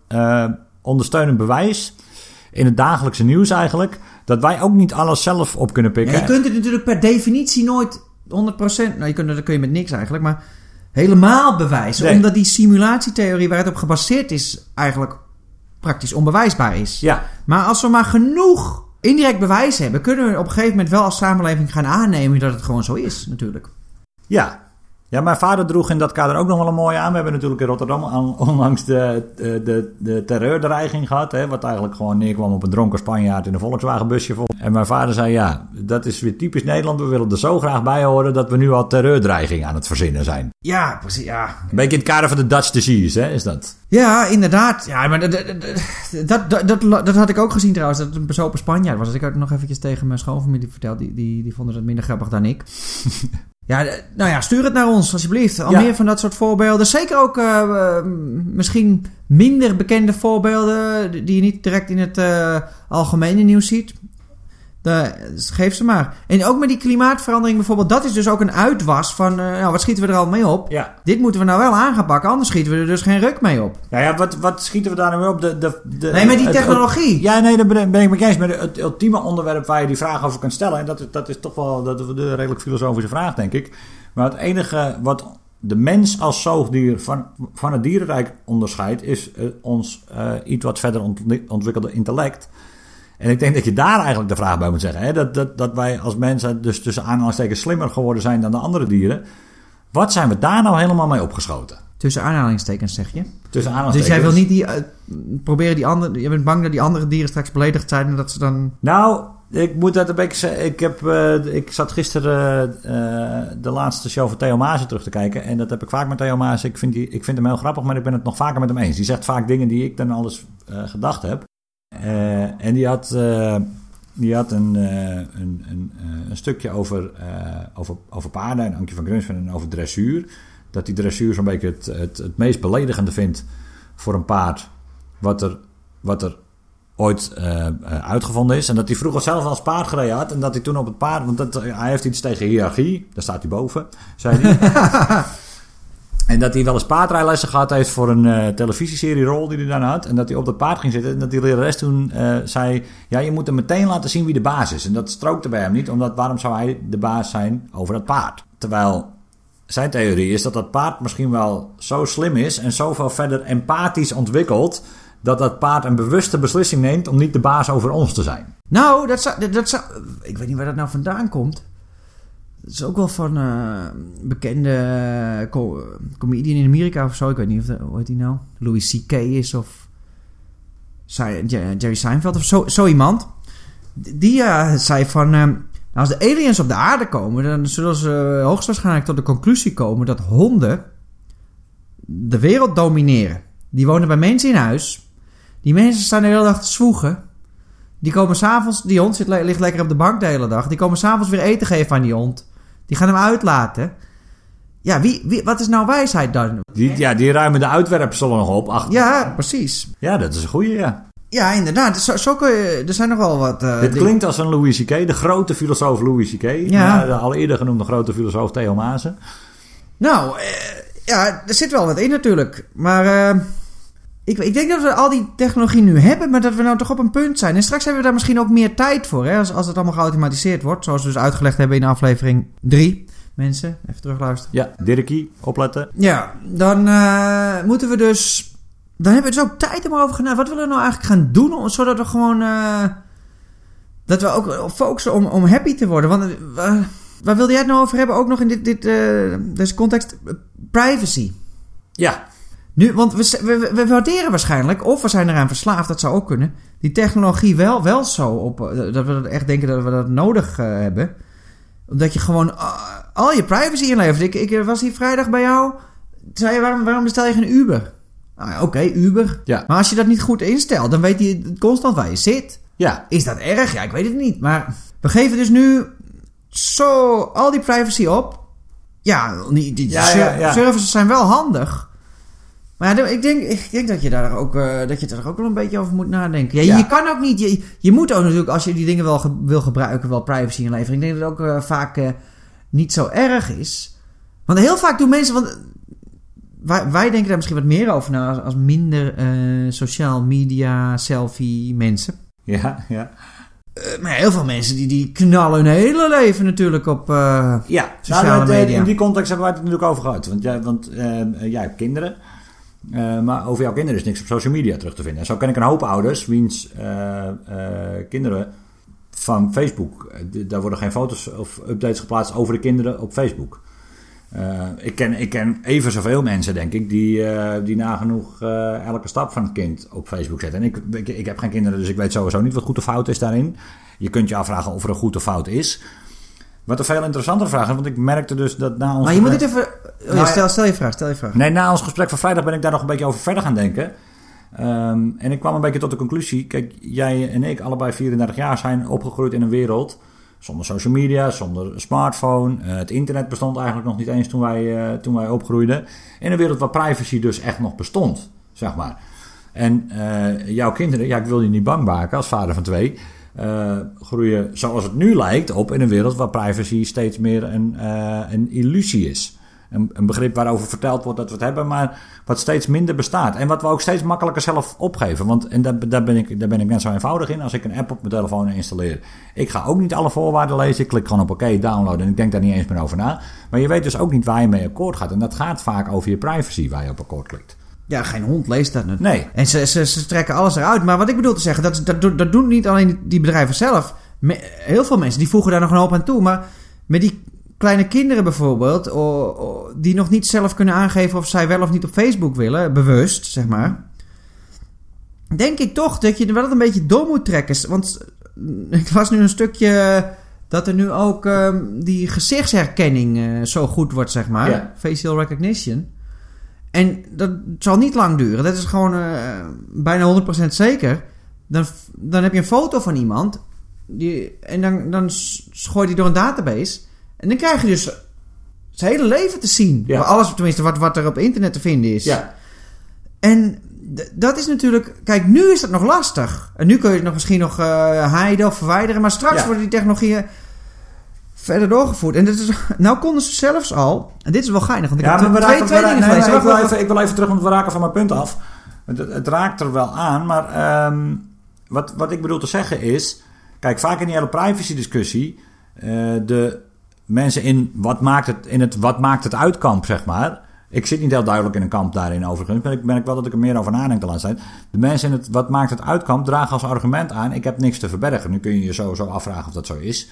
ondersteunend bewijs. In het dagelijkse nieuws eigenlijk. Dat wij ook niet alles zelf op kunnen pikken. Ja, je kunt het natuurlijk per definitie nooit nou je kunt, dat kun je met niks eigenlijk, maar helemaal bewijzen. Nee. Omdat die simulatietheorie waar het op gebaseerd is eigenlijk praktisch onbewijsbaar is. Ja, Maar als we maar genoeg indirect bewijs hebben, kunnen we op een gegeven moment wel als samenleving gaan aannemen dat het gewoon zo is, natuurlijk. Ja. Ja, mijn vader droeg in dat kader ook nog wel een mooie aan. We hebben natuurlijk in Rotterdam onlangs de, de, de, terreurdreiging gehad. Hè, wat eigenlijk gewoon neerkwam op een dronken Spanjaard in een Volkswagenbusje. vol. En mijn vader zei, ja, dat is weer typisch Nederland. We willen er zo graag bij horen dat we nu al terreurdreiging aan het verzinnen zijn. Ja, precies. Ja, Een beetje in het kader van de Dutch disease, hè, is dat. Ja, inderdaad. Ja, maar dat, dat, dat, dat, dat had ik ook gezien trouwens, dat het een bezopen Spanjaard was. Dat ik had het nog eventjes tegen mijn schoonfamilie verteld. Die, die, die vonden het minder grappig dan ik. ja, de- nou ja, stuur het naar ons alsjeblieft. Al Ja. meer van dat soort voorbeelden. Zeker ook eh, eh, misschien minder bekende voorbeelden die je niet direct in het eh, algemene nieuws ziet. De, geef ze maar. En ook met die klimaatverandering bijvoorbeeld. Dat is dus ook een uitwas van, eh, nou, wat schieten we er al mee op? Ja. Dit moeten we nou wel aan gaan pakken, anders schieten we er dus geen ruk mee op. Nou ja, wat, wat schieten we daar nou mee op? De, de, de, Nee, met die het- technologie. Ja, nee, daar ben ben ik met je eens. Maar het ultieme onderwerp waar je die vraag over kan stellen... en dat, is- dat is toch wel dat de redelijk filosofische vraag, denk ik. Maar het enige wat de mens als zoogdier van, van het dierenrijk onderscheidt... is eh, ons eh, iets wat verder ont- ontwikkelde intellect... En ik denk dat je daar eigenlijk de vraag bij moet zeggen. Hè? Dat, dat, dat wij als mensen dus tussen aanhalingstekens slimmer geworden zijn dan de andere dieren. Wat zijn we daar nou helemaal mee opgeschoten? Tussen aanhalingstekens zeg je. Tussen Dus aanhalingstekens. jij wil niet die, eh, proberen die andere... Je bent bang dat die andere dieren straks beledigd zijn en dat ze dan... Nou, ik moet dat een beetje zeggen. Ik, heb, eh, ik zat gisteren eh, de laatste show van Theo Maassen terug te kijken. En dat heb ik vaak met Theo Maassen. Ik vind, die, ik vind hem heel grappig, maar ik ben het nog vaker met hem eens. Die zegt vaak dingen die ik dan alles gedacht heb. Eh, en die had, eh, die had een, eh, een, een, een stukje over, over, over paarden en Ankie van Grunsven en over dressuur. Dat die dressuur zo'n beetje het, het, het meest beledigende vindt voor een paard. Wat er, wat er ooit uitgevonden is. En dat hij vroeger zelf als paard gereden had. En dat hij toen op het paard... Want dat, hij heeft iets tegen hiërarchie. Daar staat hij boven, zei hij. en dat hij wel eens paardrijlessen gehad heeft voor een eh, televisieserie rol die hij dan had. En dat hij op dat paard ging zitten. En dat die lerares toen eh, zei... Ja, je moet hem meteen laten zien wie de baas is. En dat strookte bij hem niet. Omdat waarom zou hij de baas zijn over dat paard? Terwijl zijn theorie is dat dat paard misschien wel zo slim is en zoveel verder empathisch ontwikkeld. dat dat paard een bewuste beslissing neemt om niet de baas over ons te zijn. Nou, dat dat zou... Ik weet niet waar dat nou vandaan komt. Dat is ook wel van eh bekende eh, co- comedian in Amerika of zo. Ik weet niet of dat, hoe heet die nou? Louis C.K. is of... Jerry Seinfeld of zo, zo iemand. Die eh, zei van... als de aliens op de aarde komen... dan zullen ze hoogstwaarschijnlijk tot de conclusie komen... dat honden de wereld domineren. Die wonen bij mensen in huis. Die mensen staan de hele dag te zwoegen. Die komen s'avonds, die hond zit, ligt lekker op de bank de hele dag. Die komen s'avonds weer eten geven aan die hond. Die gaan hem uitlaten. Ja, wie, wie, wat is nou wijsheid dan? Die, ja, die ruimen de uitwerpselen nog op. Ach, Ja, precies. ja, dat is een goeie, ja. Ja, inderdaad. Zo, zo kun je, er zijn nog wel wat... eh, Dit klinkt als een Louis C.K., de grote filosoof Louis C.K. Ja. de al eerder genoemde grote filosoof Theo Maassen. Nou, eh, ja, er zit wel wat in natuurlijk. Maar eh, ik, ik denk dat we al die technologie nu hebben, maar dat we nou toch op een punt zijn. En straks hebben we daar misschien ook meer tijd voor, hè, als, als het allemaal geautomatiseerd wordt. Zoals we dus uitgelegd hebben in aflevering 3. Mensen, even terugluisteren. Ja, Dirkie, opletten. Ja, dan eh, moeten we dus... Dan hebben we dus ook tijd om over gaan. Wat willen we nou eigenlijk gaan doen, om- zodat we gewoon... eh, dat we ook focussen om, om happy te worden. Want eh, waar, wilde jij het nou over hebben? Ook nog in dit, dit, deze context. Privacy. Ja, Nu, want we, we, we waarderen waarschijnlijk, of we zijn eraan verslaafd, dat zou ook kunnen, die technologie wel, wel zo op, eh, dat we echt denken dat we dat nodig eh, hebben. Omdat je gewoon ah, al je privacy inlevert. Ik, ik was hier vrijdag bij jou, zei je, waarom, waarom bestel je geen Uber? Nou oké, Uber. Ja. Maar als je dat niet goed instelt, dan weet hij constant waar je zit. ja. Is dat erg? Ja, ik weet het niet. Maar we geven dus nu zo al die privacy op. Ja, die, die ja, ja. services zijn wel handig. Maar ja, ik denk, ik denk dat je daar ook, eh, dat je er ook wel een beetje over moet nadenken. Ja, Ja. Je kan ook niet, je, je moet ook natuurlijk, als je die dingen wel ge- wil gebruiken, wel privacy inleveren. Ik denk dat het ook eh, vaak eh, niet zo erg is. Want heel vaak doen mensen, want wij, wij denken daar misschien wat meer over na als, als minder social media, selfie mensen. Ja, ja. Maar heel veel mensen die, die knallen hun hele leven natuurlijk op uh, ja, sociale nou, dat, eh, media. In die context hebben wij het natuurlijk over gehad. Want jij, want, uh, jij hebt kinderen. Uh, maar over jouw kinderen is niks op social media terug te vinden. En zo ken ik een hoop ouders wiens kinderen van Facebook. Daar worden geen foto's of updates geplaatst over de kinderen op Facebook. Ik, ken, ik ken even zoveel mensen, denk ik, die, die nagenoeg elke stap van het kind op Facebook zetten. En ik, ik, ik, heb geen kinderen, dus ik weet sowieso niet wat goed of fout is daarin. Je kunt je afvragen of er een goed of fout is. Wat een veel interessantere vraag is, want ik merkte dus dat na ons. Maar je moet dit even. Oh, ja, stel, stel je vraag, stel je vraag. Nee, na ons gesprek van vrijdag ben ik daar nog een beetje over verder gaan denken. Um, en ik kwam een beetje tot de conclusie. Kijk, jij en ik, allebei 34 jaar, zijn opgegroeid in een wereld zonder social media, zonder smartphone. Uh, het internet bestond eigenlijk nog niet eens toen wij, uh, toen wij opgroeiden. In een wereld waar privacy dus echt nog bestond, zeg maar. En uh, jouw kinderen, ja, ik wil je niet bang maken als vader van twee, groeien zoals het nu lijkt op in een wereld waar privacy steeds meer een, een illusie is. Een, een, begrip waarover verteld wordt dat we het hebben, maar wat steeds minder bestaat. En wat we ook steeds makkelijker zelf opgeven. Want en daar, daar, ben ik, daar ben ik net zo eenvoudig in. Als ik een app op mijn telefoon installeer. Ik ga ook niet alle voorwaarden lezen. Ik klik gewoon op oké, downloaden. En ik denk daar niet eens meer over na. Maar je weet dus ook niet waar je mee akkoord gaat. En dat gaat vaak over je privacy waar je op akkoord klikt. Ja, geen hond leest dat natuurlijk. Nee. En ze, ze, ze trekken alles eruit. Maar wat ik bedoel te zeggen, dat, dat, dat doen niet alleen die bedrijven zelf. Heel veel mensen die voegen daar nog een hoop aan toe. Maar met die kleine kinderen bijvoorbeeld, die nog niet zelf kunnen aangeven of zij wel of niet op Facebook willen, bewust zeg maar. Denk ik toch dat je er wel een beetje door moet trekken. Want ik las nu een stukje dat er nu ook um, die gezichtsherkenning uh, zo goed wordt, zeg maar. Ja. Facial recognition. En dat zal niet lang duren. Dat is gewoon uh, bijna 100% zeker. Dan, dan heb je een foto van iemand. Die, en dan, dan gooit hij door een database. En dan krijg je dus zijn hele leven te zien. Ja. Alles, tenminste, wat, wat er op internet te vinden is. Ja. En dat is natuurlijk... Kijk, nu is dat nog lastig. En nu kun je het nog misschien nog uh, hiden of verwijderen. Maar straks Ja. worden die technologieën verder doorgevoerd. En dat is, nou konden ze zelfs al... En dit is wel geinig, want ik Ja, heb maar we twee, twee dingen nee, ik, wil even, ik wil even terug, want we raken van mijn punt af. Het, raakt er wel aan, maar ehm, wat, wat ik bedoel te zeggen is... Kijk, vaak in die hele privacy-discussie... eh, de mensen in wat maakt het, in het wat maakt het uitkamp, zeg maar... Ik zit niet heel duidelijk in een kamp daarin overigens. Maar ik merk wel dat ik er meer over nadenk de laatste tijd. De mensen in het wat maakt het uitkamp dragen als argument aan... ik heb niks te verbergen. Nu kun je je sowieso afvragen of dat zo is...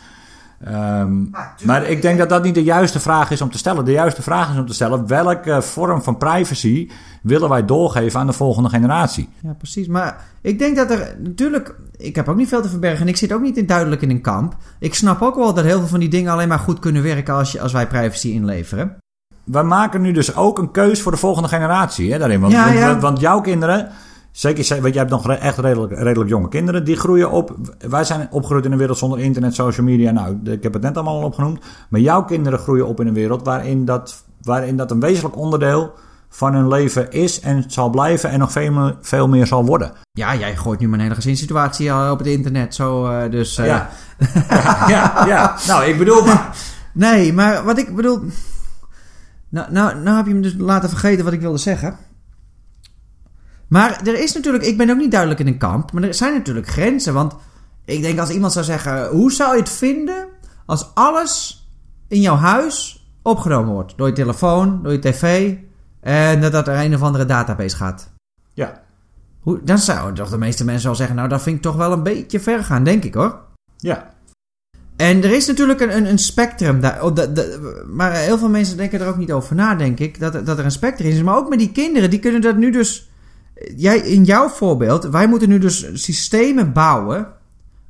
Ehm, maar ik denk dat dat niet de juiste vraag is om te stellen. De juiste vraag is om te stellen: welke vorm van privacy willen wij doorgeven aan de volgende generatie? Ja, precies. Maar ik denk dat er natuurlijk... Ik heb ook niet veel te verbergen. En ik zit ook niet in, duidelijk in een kamp. Ik snap ook wel dat heel veel van die dingen alleen maar goed kunnen werken... als, je, als wij privacy inleveren. We maken nu dus ook een keus voor de volgende generatie hè, daarin. Want, Ja, want, ja. want jouw kinderen. Zeker, want jij hebt nog echt redelijk, redelijk jonge kinderen. Die groeien op. Wij zijn opgegroeid in een wereld zonder internet, social media. Nou, ik heb het net allemaal al opgenoemd. Maar jouw kinderen groeien op in een wereld waarin dat, waarin dat een wezenlijk onderdeel van hun leven is en zal blijven en nog veel meer, veel meer zal worden. Ja, jij gooit nu mijn hele gezinssituatie al op het internet. Zo, eh, dus... eh, Ja. ja, ja, ja. Nou, ik bedoel, maar, Nee, maar wat ik bedoel... Nou, nou, nou heb je me dus laten vergeten wat ik wilde zeggen. Maar er is natuurlijk... Ik ben ook niet duidelijk in een kamp. Maar er zijn natuurlijk grenzen. Want ik denk als iemand zou zeggen... Hoe zou je het vinden als alles in jouw huis opgenomen wordt? Door je telefoon, door je tv... En dat dat er een of andere database gaat. ja, Hoe, dan zouden toch de meeste mensen wel zeggen... Nou, dat vind ik toch wel een beetje ver gaan, denk ik hoor. ja. En er is natuurlijk een, een, een spectrum. Daar, oh, maar heel veel mensen denken er ook niet over na, denk ik. Dat, dat er een spectrum is. Maar ook met die kinderen, die kunnen dat nu dus. Jij, in jouw voorbeeld, wij moeten nu dus systemen bouwen.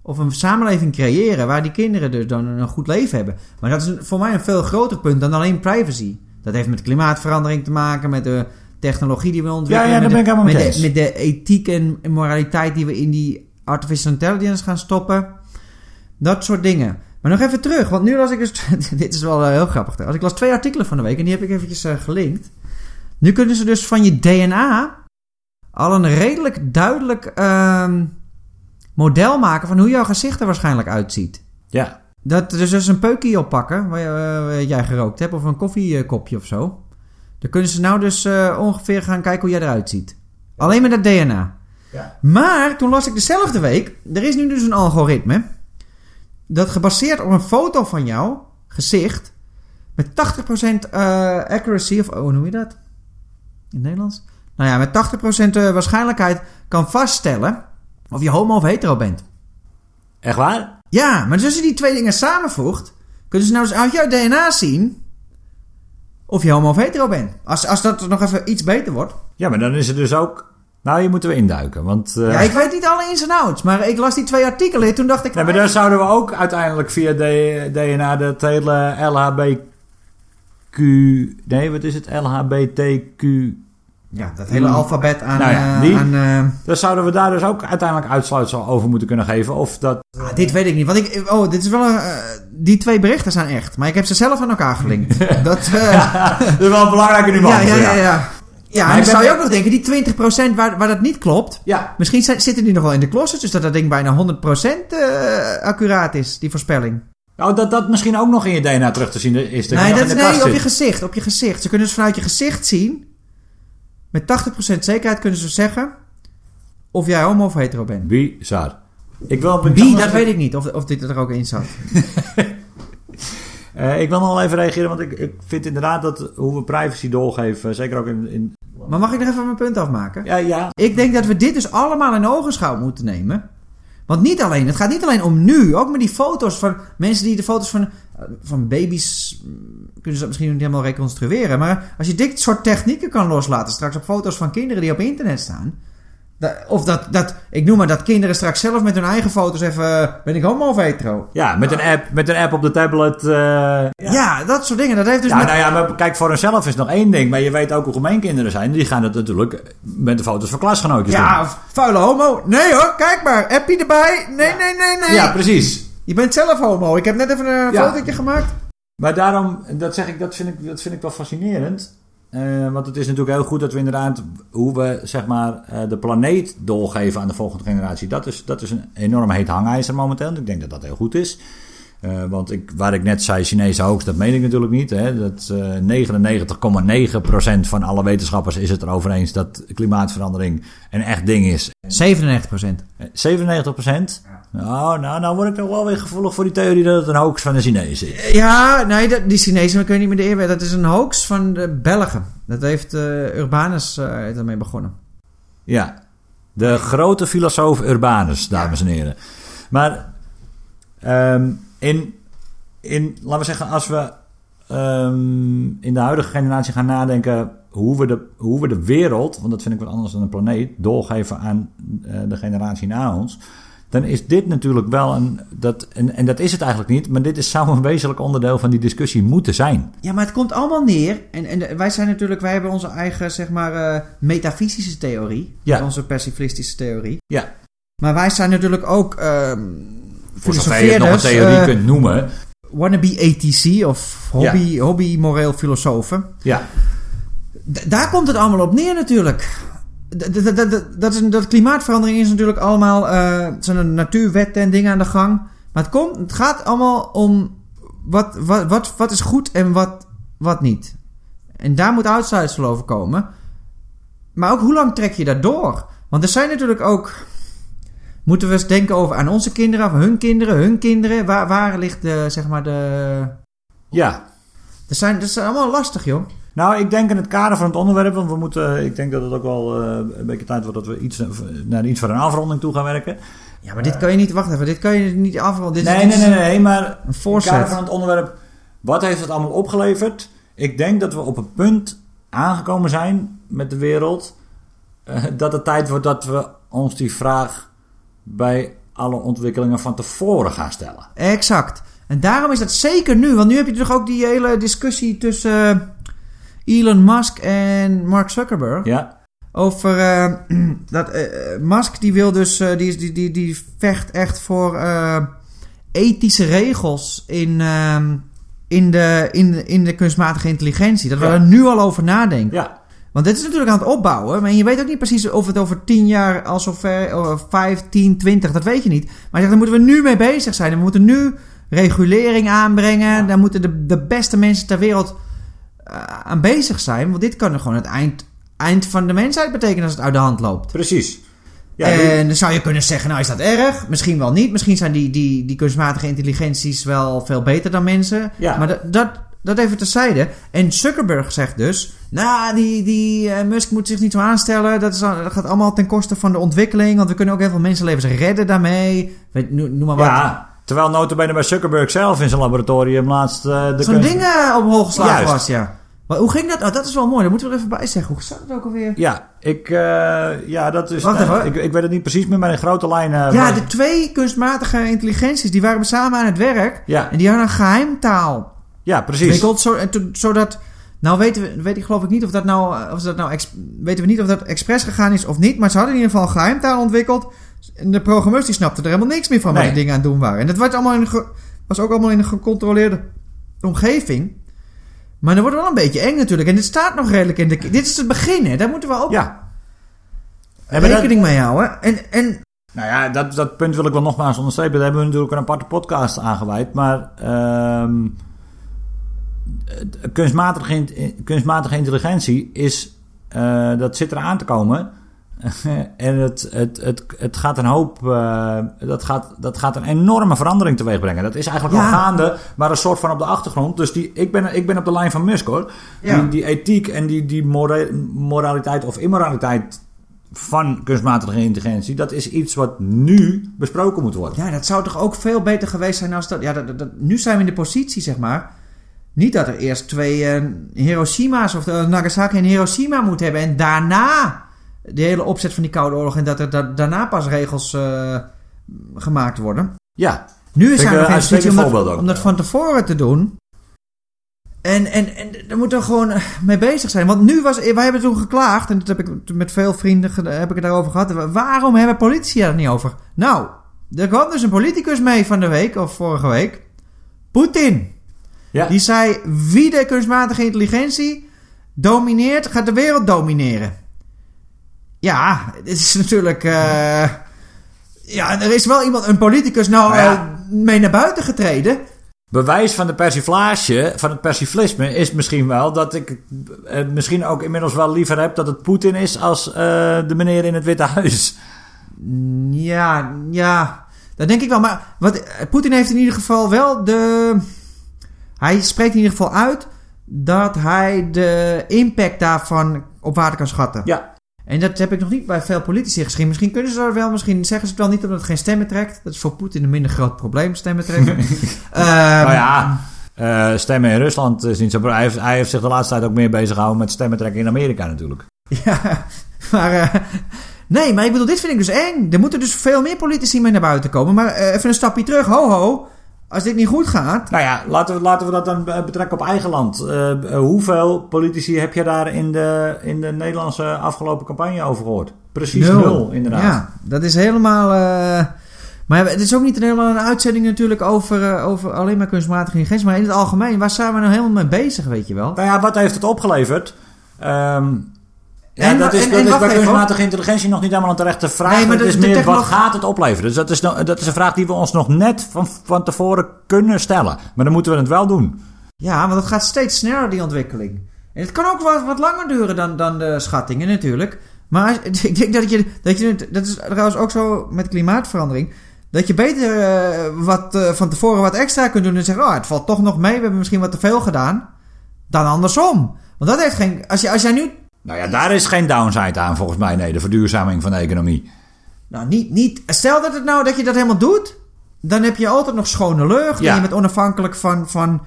Of een samenleving creëren waar die kinderen dus dan een goed leven hebben. Maar dat is voor mij een veel groter punt dan alleen privacy. Dat heeft met klimaatverandering te maken, met de technologie die we ontwikkelen. Ja, ja, met daar ben ik helemaal met de, met de ethiek en moraliteit die we in die artificial intelligence gaan stoppen. Dat soort dingen. Maar nog even terug, want nu las ik dus... dit is wel eh, heel grappig trouwens. Ik las twee artikelen van de week en die heb ik eventjes eh, gelinkt. Nu kunnen ze dus van je DNA al een redelijk duidelijk ehm, model maken van hoe jouw gezicht er waarschijnlijk uitziet. ja. Dat dus, dus een peukje oppakken waar, eh, waar jij gerookt hebt of een koffiekopje of zo. Dan kunnen ze nou dus eh, ongeveer gaan kijken hoe jij eruit ziet. Alleen met dat DNA. Ja. Maar toen las ik dezelfde week, er is nu dus een algoritme. dat gebaseerd op een foto van jou, gezicht, met 80% eh, accuracy, of oh, hoe noem je dat? In het Nederlands? Nou ja, met 80% eh, waarschijnlijkheid kan vaststellen of je homo of hetero bent. Echt waar? Ja, maar dus als je die twee dingen samenvoegt, kunnen ze nou eens uit jouw DNA zien of je homo of hetero bent. Als, als dat nog even iets beter wordt. Ja, maar dan is het dus ook... Nou, hier moeten we induiken, want... eh, Ja, ik weet niet alle ins en outs, maar ik las die twee artikelen en toen dacht ik... Nee, maar dan zouden we ook uiteindelijk via DNA dat hele LHBQ... Nee, wat is het? LHBTQ... Ja, dat hele alfabet aan... Nou ja, eh, die- aan Dan zouden we daar dus ook uiteindelijk uitsluitsel over moeten kunnen geven. Of dat... ah, dit weet ik niet, want ik... Oh, dit is wel een... eh, die twee berichten zijn echt, maar ik heb ze zelf aan elkaar gelinkt. dat... Dat is wel een belangrijke nuance. ja, ja, ja, ja. Ja, Maar dan zou je ook nog denken, die 20% waar, waar dat niet klopt... Ja, Misschien zitten die nog wel in de closet, dus dat dat ding bijna 100% eh, accuraat is, die voorspelling. Nou, dat dat misschien ook nog in je DNA terug te zien is. Dat nee, dat is nee, op je gezicht, op je gezicht. Ze kunnen dus vanuit je gezicht zien, met 80% zekerheid kunnen ze zeggen of jij homo of hetero bent. Bizar. Ik wil, Wie, dat weet ik niet, of, of dit er ook in zat. Eh, ik wil nog wel even reageren, want ik, ik vind inderdaad dat hoe we privacy doorgeven, zeker ook in... in Maar mag ik nog even mijn punt afmaken? ja, ja. Ik denk dat we dit dus allemaal in ogenschouw moeten nemen. Want niet alleen, het gaat niet alleen om nu. Ook met die foto's van mensen die de foto's van, van baby's. mm, kunnen ze dat misschien niet helemaal reconstrueren. Maar als je dit soort technieken kan loslaten straks op foto's van kinderen die op internet staan. Of dat, dat, ik noem maar dat kinderen straks zelf met hun eigen foto's even. eh, Ben ik homo of hetero? ja met, een app, met een app op de tablet. eh, ja. Ja. dat soort dingen. Dat heeft dus Ja, met- nou ja, maar kijk, voor hunzelf is nog één ding. Maar je weet ook hoe gemeen kinderen zijn. Die gaan het natuurlijk met de foto's van klasgenootjes ja, doen. of vuile homo. Nee hoor, kijk maar. Appie erbij. Nee, nee, nee, nee. Ja, precies. Je bent zelf homo. Ik heb net even een Ja. fotootje gemaakt. Maar daarom, dat zeg ik, dat vind ik, dat vind ik wel fascinerend. Eh, want het is natuurlijk heel goed dat we inderdaad, hoe we zeg maar eh, de planeet doorgeven aan de volgende generatie. Dat is, dat is een enorm heet hangijzer momenteel. Ik denk dat dat heel goed is. Eh, want ik, waar ik net zei, Chinese hoogst, dat meen ik natuurlijk niet. Hè. Dat, eh 99,9% van alle wetenschappers is het erover eens dat klimaatverandering een echt ding is. 97 procent. Eh, 97%? Nou, nou, nou word ik toch wel weer gevoelig voor die theorie dat het een hoax van de Chinezen is. Ja, nee, dat, die Chinezen, ik weet niet meer de eer. Dat is een hoax van de Belgen. Dat heeft eh, Urbanus ermee begonnen. Ja, de grote filosoof Urbanus, dames en heren. Maar ehm, in, in, laten we zeggen, als we ehm, in de huidige generatie gaan nadenken hoe we, de, hoe we de wereld, want dat vind ik wat anders dan een planeet, doorgeven aan eh, de generatie na ons. Dan is dit natuurlijk wel een. Dat, en, en dat is het eigenlijk niet, maar dit is, zou een wezenlijk onderdeel van die discussie moeten zijn. Ja, maar het komt allemaal neer. En, en wij zijn natuurlijk, wij hebben onze eigen, zeg maar, eh, metafysische theorie. Ja. Onze pacifistische theorie. Ja, Maar wij zijn natuurlijk ook ehm voor zover je het nog een theorie eh, kunt noemen. wannabe ATC of hobby, hobby moreel filosofen. Ja, D- daar komt het allemaal op neer natuurlijk. D- Dat, is, dat klimaatverandering is natuurlijk allemaal... eh zijn natuurwetten en dingen aan de gang. Maar het, komt, het gaat allemaal om wat, wat, wat, wat is goed en wat, wat niet. En daar moet uitsluitsel over komen. Maar ook hoe lang trek je dat door? Want er zijn natuurlijk ook... Moeten we eens denken over aan onze kinderen, of hun kinderen, hun kinderen. Waar, waar ligt de, zeg maar, de... ja. Dat zijn, dat is allemaal lastig, joh. Nou, ik denk in het kader van het onderwerp, want we moeten, ik denk dat het ook wel eh, een beetje tijd wordt dat we iets, naar iets van een afronding toe gaan werken. Ja, maar dit kan je niet... Wacht even, dit kan je niet afronden. Dit Nee, nee, nee, nee, maar Een in het kader van het onderwerp, wat heeft het allemaal opgeleverd? Ik denk dat we op een punt aangekomen zijn met de wereld, eh, dat het tijd wordt dat we ons die vraag bij alle ontwikkelingen van tevoren gaan stellen. Exact. En daarom is dat zeker nu. Want nu heb je toch ook die hele discussie tussen eh, Elon Musk en Mark Zuckerberg. Ja, Over eh, dat eh, Musk die wil dus, die, die, die, die vecht echt voor ethische regels in, ehm, in, de, in, in de kunstmatige intelligentie. Dat we Ja. er nu al over nadenken. ja, Want dit is natuurlijk aan het opbouwen. Maar je weet ook niet precies of het over 10 jaar, al zover, of 5, 10, 20, dat weet je niet. Maar je zegt, daar moeten we nu mee bezig zijn. We moeten nu regulering aanbrengen. Daar moeten de, de beste mensen ter wereld eh, aan bezig zijn. Want dit kan er gewoon het eind, eind van de mensheid betekenen als het uit de hand loopt. precies. Ja, en dan zou je kunnen zeggen, nou is dat erg? Misschien wel niet. Misschien zijn die, die, die kunstmatige intelligenties wel veel beter dan mensen. Ja. Maar dat, dat, dat even terzijde. En Zuckerberg zegt dus, nou, die, die eh, Musk moet zich niet zo aanstellen. Dat, is, dat gaat allemaal ten koste van de ontwikkeling. Want we kunnen ook heel veel mensenlevens redden daarmee. Weet, noem, noem maar wat. Ja, terwijl notabene bij Zuckerberg zelf in zijn laboratorium laatst... de Zo'n kunst- ding hol geslagen Juist. was, ja. Maar hoe ging dat? Oh, dat is wel mooi. Dat moeten we er even bij zeggen. Hoe zat het ook alweer? Ja, ik... eh, ja, dat is... Wacht ik, ik weet het niet precies meer, maar in grote lijnen... Ja, was- de twee kunstmatige intelligenties, die waren samen aan het werk. Ja. En die hadden een geheimtaal ja, precies. ontwikkeld. Zo, en to- zodat... Nou weten we, weet ik geloof ik niet of dat nou... eh, Of dat nou ex- weten we niet of dat expres gegaan is of niet. Maar ze hadden in ieder geval een geheimtaal ontwikkeld. En de programmeurs die snapten er helemaal niks meer van wat Nee. die dingen aan het doen waren. En dat werd allemaal in was ook allemaal in een gecontroleerde omgeving. Maar dat wordt wel een beetje eng natuurlijk. En dit staat nog redelijk in de... Dit is het begin, hè. Daar moeten we ook Ja. Dat- rekening mee houden. En, en Nou ja, dat, dat punt wil ik wel nogmaals onderstrepen. Daar hebben we natuurlijk een aparte podcast aan gewijd. Maar ehm, eh, kunstmatige, in- kunstmatige intelligentie is, eh, dat zit eraan te komen. en het, het, het, het gaat een hoop, eh, dat, gaat, dat gaat een enorme verandering teweeg brengen. Dat is eigenlijk Ja. al gaande, maar een soort van op de achtergrond. Dus die, ik, ben, ik ben op de lijn van Musk hoor. Ja. Die, die ethiek en die, die mora- moraliteit of immoraliteit van kunstmatige intelligentie, dat is iets wat nu besproken moet worden. Ja, dat zou toch ook veel beter geweest zijn als dat... Ja, dat- dat- nu zijn we in de positie, zeg maar... Niet dat er eerst twee eh, Hiroshima's of eh, Nagasaki en Hiroshima moet hebben... en daarna de hele opzet van die Koude Oorlog... en dat er da- daarna pas regels eh, gemaakt worden. Ja, Nu zijn we een in de positie om dat, om dat van tevoren te doen. En, en, en daar moeten we gewoon mee bezig zijn. Want nu was... Wij hebben toen geklaagd... en dat heb ik met veel vrienden heb ik het daarover gehad. Waarom hebben politici er niet over? Nou, er kwam dus een politicus mee van de week... of vorige week. Poetin. Ja. Die zei... wie de kunstmatige intelligentie domineert... gaat de wereld domineren. Ja, dit is natuurlijk... eh, ja, er is wel iemand, een politicus, nou ja. eh, mee naar buiten getreden. bewijs van de persiflage, van het persiflisme, is misschien wel dat ik eh, misschien ook inmiddels wel liever heb dat het Poetin is als de meneer in het Witte Huis. Ja, ja, dat denk ik wel. Maar wat, Poetin heeft in ieder geval wel de... Hij spreekt in ieder geval uit dat hij de impact daarvan op waarde kan schatten. Ja, En dat heb ik nog niet bij veel politici gezien. Misschien kunnen ze er wel, misschien zeggen ze het wel niet omdat het geen stemmen trekt. Dat is voor Poetin een minder groot probleem, stemmen trekken. Ehm, nou ja, eh, stemmen in Rusland is niet zo. Hij heeft, hij heeft zich de laatste tijd ook meer bezig gehouden met stemmen trekken in Amerika natuurlijk. Ja, maar... eh, nee, maar ik bedoel, dit vind ik dus eng. Er moeten dus veel meer politici mee naar buiten komen. Maar eh, even een stapje terug. Ho, ho. Als dit niet goed gaat... Nou ja, laten we, laten we dat dan eh, betrekken op eigen land. Eh, eh, hoeveel politici heb je daar in de, in de Nederlandse afgelopen campagne over gehoord? Precies nul, inderdaad. Ja, dat is helemaal... maar het is ook niet helemaal een uitzending natuurlijk over, over alleen maar kunstmatige intelligentie. Maar in het algemeen, waar zijn we nou helemaal mee bezig, weet je wel? Nou ja, wat heeft het opgeleverd? Ehm, ja, En dat is, en- dat en is bij kunstmatige intelligentie nog niet helemaal een terechte vraag. Nee, maar het is meer, wat gaat het opleveren? Dus dat is, no- dat is een vraag die we ons nog net van, van tevoren kunnen stellen. Maar dan moeten we het wel doen. Ja, want het gaat steeds sneller, die ontwikkeling. En het kan ook wat, wat langer duren dan, dan de schattingen natuurlijk. Maar ik denk dat je, dat je... Dat is trouwens ook zo met klimaatverandering. Dat je beter eh, wat, eh, van tevoren wat extra kunt doen en zeggen... Oh, het valt toch nog mee, we hebben misschien wat te veel gedaan. Dan andersom. Want dat heeft geen... Als, je, als jij nu... Nou ja, daar is geen downside aan volgens mij. Nee, de verduurzaming van de economie. Nou, niet, niet... Stel dat, het nou, dat je dat helemaal doet... Dan heb je altijd nog schone lucht. Ja. En je bent onafhankelijk van... van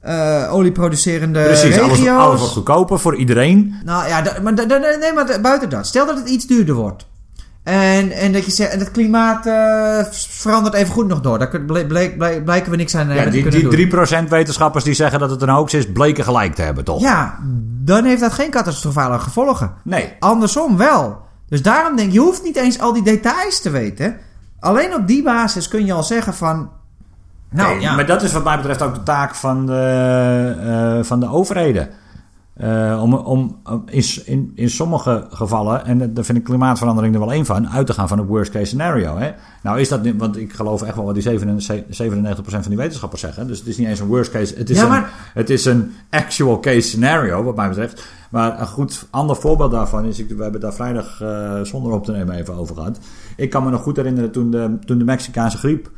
eh olieproducerende Precies, alles, regio's. alles wordt goedkoper voor iedereen. Nou ja, maar, nee, maar buiten dat. Stel dat het iets duurder wordt. En, en dat je zegt, en het klimaat eh, verandert even goed nog door. Daar bleek- bleek- blijken we niks aan Ja, hebben te die, die doen. 3% wetenschappers die zeggen dat het een hoax is, bleken gelijk te hebben, toch? Ja, dan heeft dat geen catastrofale gevolgen. Nee. Andersom wel. Dus daarom denk ik, je hoeft niet eens al die details te weten. Alleen op die basis kun je al zeggen van... Nou Nee, ja, Maar dat is wat mij betreft ook de taak van de, eh, van de overheden. Eh, om, om om in, in, in sommige gevallen, en daar vind ik klimaatverandering er wel één van, uit te gaan van het worst case scenario. Hè? Nou is dat niet, want ik geloof echt wel wat die 97, 97% van die wetenschappers zeggen. Dus het is niet eens een worst case, het is, Ja, een, het is een actual case scenario, wat mij betreft. Maar een goed ander voorbeeld daarvan is, we hebben daar vrijdag eh, zonder op te nemen even over gehad. Ik kan me nog goed herinneren toen de, toen de Mexicaanse griep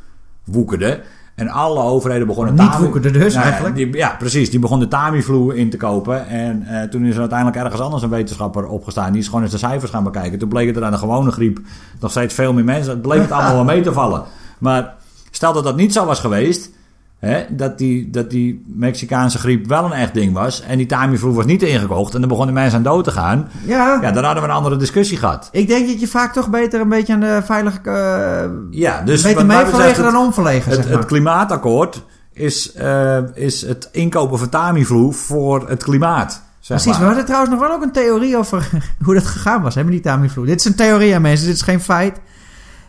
woekerde. En alle overheden begonnen... Niet Tami- woekerde dus, eigenlijk. die- ja, precies. Die begon de Tamiflu in te kopen. En eh, toen is er uiteindelijk ergens anders een wetenschapper opgestaan. Die is gewoon eens de cijfers gaan bekijken. Toen bleek het er aan de gewone griep nog steeds veel meer mensen. Het bleek het allemaal wel mee te vallen. Maar stel dat dat niet zo was geweest... Hè, dat, die, dat die Mexicaanse griep wel een echt ding was... en die Tamiflu was niet ingekocht... en dan begonnen mensen aan dood te gaan... Ja, ja, dan hadden we een andere discussie gehad. ik denk dat je vaak toch beter een beetje aan de veilige... eh Ja, dus beter meeverlegen dan onverlegen, Het, zeg maar. het klimaatakkoord is, eh, is het inkopen van Tamiflu voor het klimaat. Zeg Precies, we maar. hadden trouwens nog wel ook een theorie over hoe dat gegaan was, met die Tamiflu. Dit is een theorie aan mensen, dit is geen feit.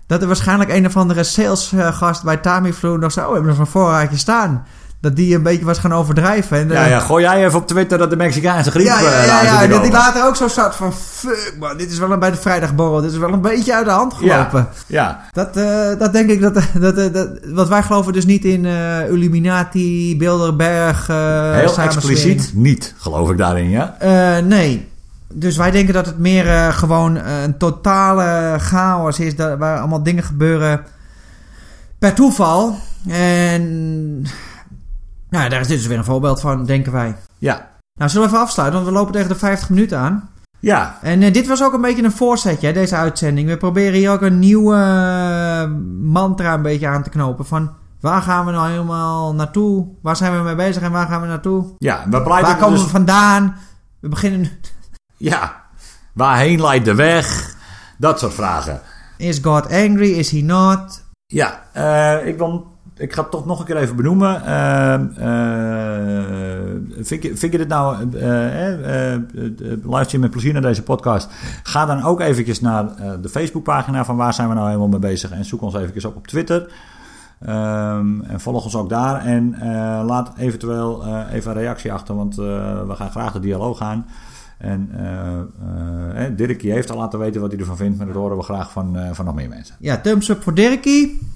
Dat er waarschijnlijk een of andere salesgast bij Tamiflu nog zo, oh, we hebben nog een voorraadje staan. Dat die een beetje was gaan overdrijven. En, Ja, eh, ja, gooi jij even op Twitter dat de Mexicaanse griep ja, ja, eh, ja, dat die later ook zo zat van, fuck man, dit is wel een, bij de vrijdagborrel, dit is wel een beetje uit de hand gelopen. Ja, ja. Dat, eh, dat denk ik, dat, dat, dat, dat- want wij geloven dus niet in Illuminati, Bilderberg, eh heel expliciet niet, geloof ik daarin, ja. Nee. Dus wij denken dat het meer eh, gewoon eh, een totale chaos is. Dat, waar allemaal dingen gebeuren per toeval. En nou, daar is dit dus weer een voorbeeld van, denken wij. Ja, Nou, zullen we even afsluiten, want we lopen tegen de 50 minuten aan. ja, En eh, dit was ook een beetje een voorzetje, deze uitzending. We proberen hier ook een nieuwe mantra een beetje aan te knopen. Van waar gaan we nou helemaal naartoe? Waar zijn we mee bezig en waar gaan we naartoe? ja. We pleiten Waar komen dus, we vandaan? We beginnen... Ja, waarheen leidt de weg? Dat soort vragen. Is God angry? Is he not? Ja, eh, ik, wil, ik ga het toch nog een keer even benoemen. Eh, eh, vind, je, vind je dit nou... eh luister je met plezier naar deze podcast? Ga dan ook eventjes naar de Facebookpagina van Waar zijn we nou helemaal mee bezig? En zoek ons eventjes op op Twitter. Ehm, en volg ons ook daar. En laat eventueel even een reactie achter, want we gaan graag de dialoog aan. En eh eh, Dirkie heeft al laten weten wat hij ervan vindt, maar dat horen we graag van, eh, van nog meer mensen. Ja, thumbs up voor Dirkie.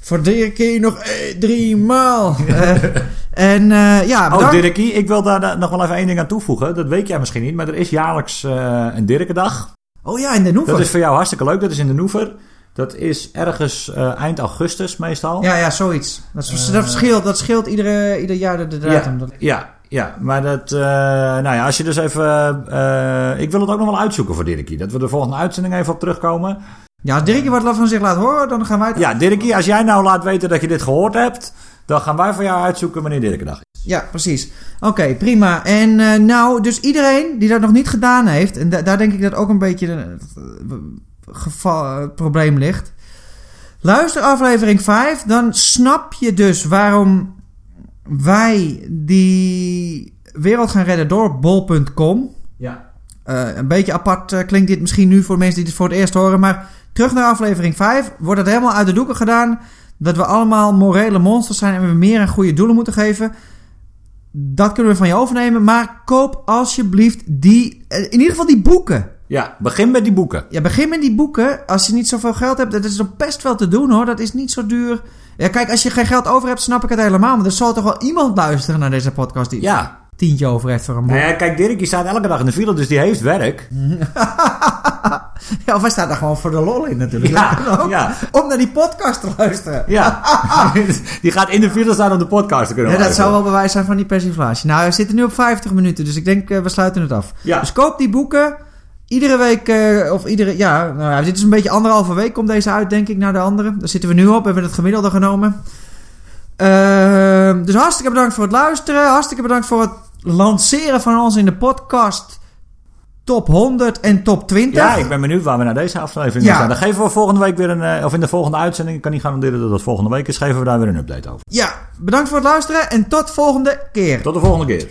Voor Dirkie nog eh, drie maal. Eh, en eh, ja, Oh. Dirkie, ik wil daar daar nog wel even één ding aan toevoegen. Dat weet jij misschien niet, maar er is jaarlijks eh, een Dirkendag. Oh ja, in de Noever. Dat is voor jou hartstikke leuk. Dat is in de Noever. Dat is ergens eh, eind augustus meestal. Ja, ja, zoiets. Dat, is- dat, scheelt, dat scheelt iedere, ieder jaar de, de datum. ja, ja, ja, maar dat, eh, nou ja, als je dus even, eh, ik wil het ook nog wel uitzoeken voor Dirkie. Dat we de volgende uitzending even op terugkomen. Ja, als Dirkie wat van zich laat horen, dan gaan wij het... Ja, Dirkie, als jij nou laat weten dat je dit gehoord hebt, dan gaan wij voor jou uitzoeken wanneer Dirkendag is. Ja, precies. Oké, prima. En eh, nou, dus iedereen die dat nog niet gedaan heeft, en da- daar denk ik dat ook een beetje het probleem ligt. Luister aflevering 5, dan snap je dus waarom wij die wereld gaan redden door bol.com. Ja. Eh, een beetje apart eh, klinkt dit misschien nu voor mensen die dit voor het eerst horen. Maar terug naar aflevering 5. Wordt het helemaal uit de doeken gedaan. Dat we allemaal morele monsters zijn. En we meer aan goede doelen moeten geven. Dat kunnen we van je overnemen. Maar koop alsjeblieft die. eh, in ieder geval die boeken. Ja, begin met die boeken. Ja, begin met die boeken. Als je niet zoveel geld hebt. Dat is nog best wel te doen hoor. Dat is niet zo duur. Ja, kijk, als je geen geld over hebt, snap ik het helemaal. Maar er zal toch wel iemand luisteren naar deze podcast die Ja. tientje over heeft voor een boek. Nou ja, kijk, Dirkie staat elke dag in de file, dus die heeft werk. Ja, of hij staat daar gewoon voor de lol in natuurlijk. Ja, ja. Om naar die podcast te luisteren. Ja. die gaat in de file staan om de podcast te kunnen Ja, dat zou wel bewijs zijn van die persiflage. Nou, we zitten nu op 50 minuten, dus ik denk eh, we sluiten het af. Ja. Dus koop die boeken. Iedere week, eh, of iedere, ja, nou ja, dit is een beetje anderhalve week komt deze uit, denk ik, naar de andere. Daar zitten we nu op, we hebben het gemiddelde genomen. Ehm, dus hartstikke bedankt voor het luisteren. Hartstikke bedankt voor het lanceren van ons in de podcast top 100 en top 20. Ja, ik ben benieuwd waar we naar deze aflevering Ja. staan. Dan geven we volgende week weer een, eh, of in de volgende uitzending, ik kan niet garanderen dat het volgende week is, geven we daar weer een update over. ja, bedankt voor het luisteren en tot volgende keer. Tot de volgende keer.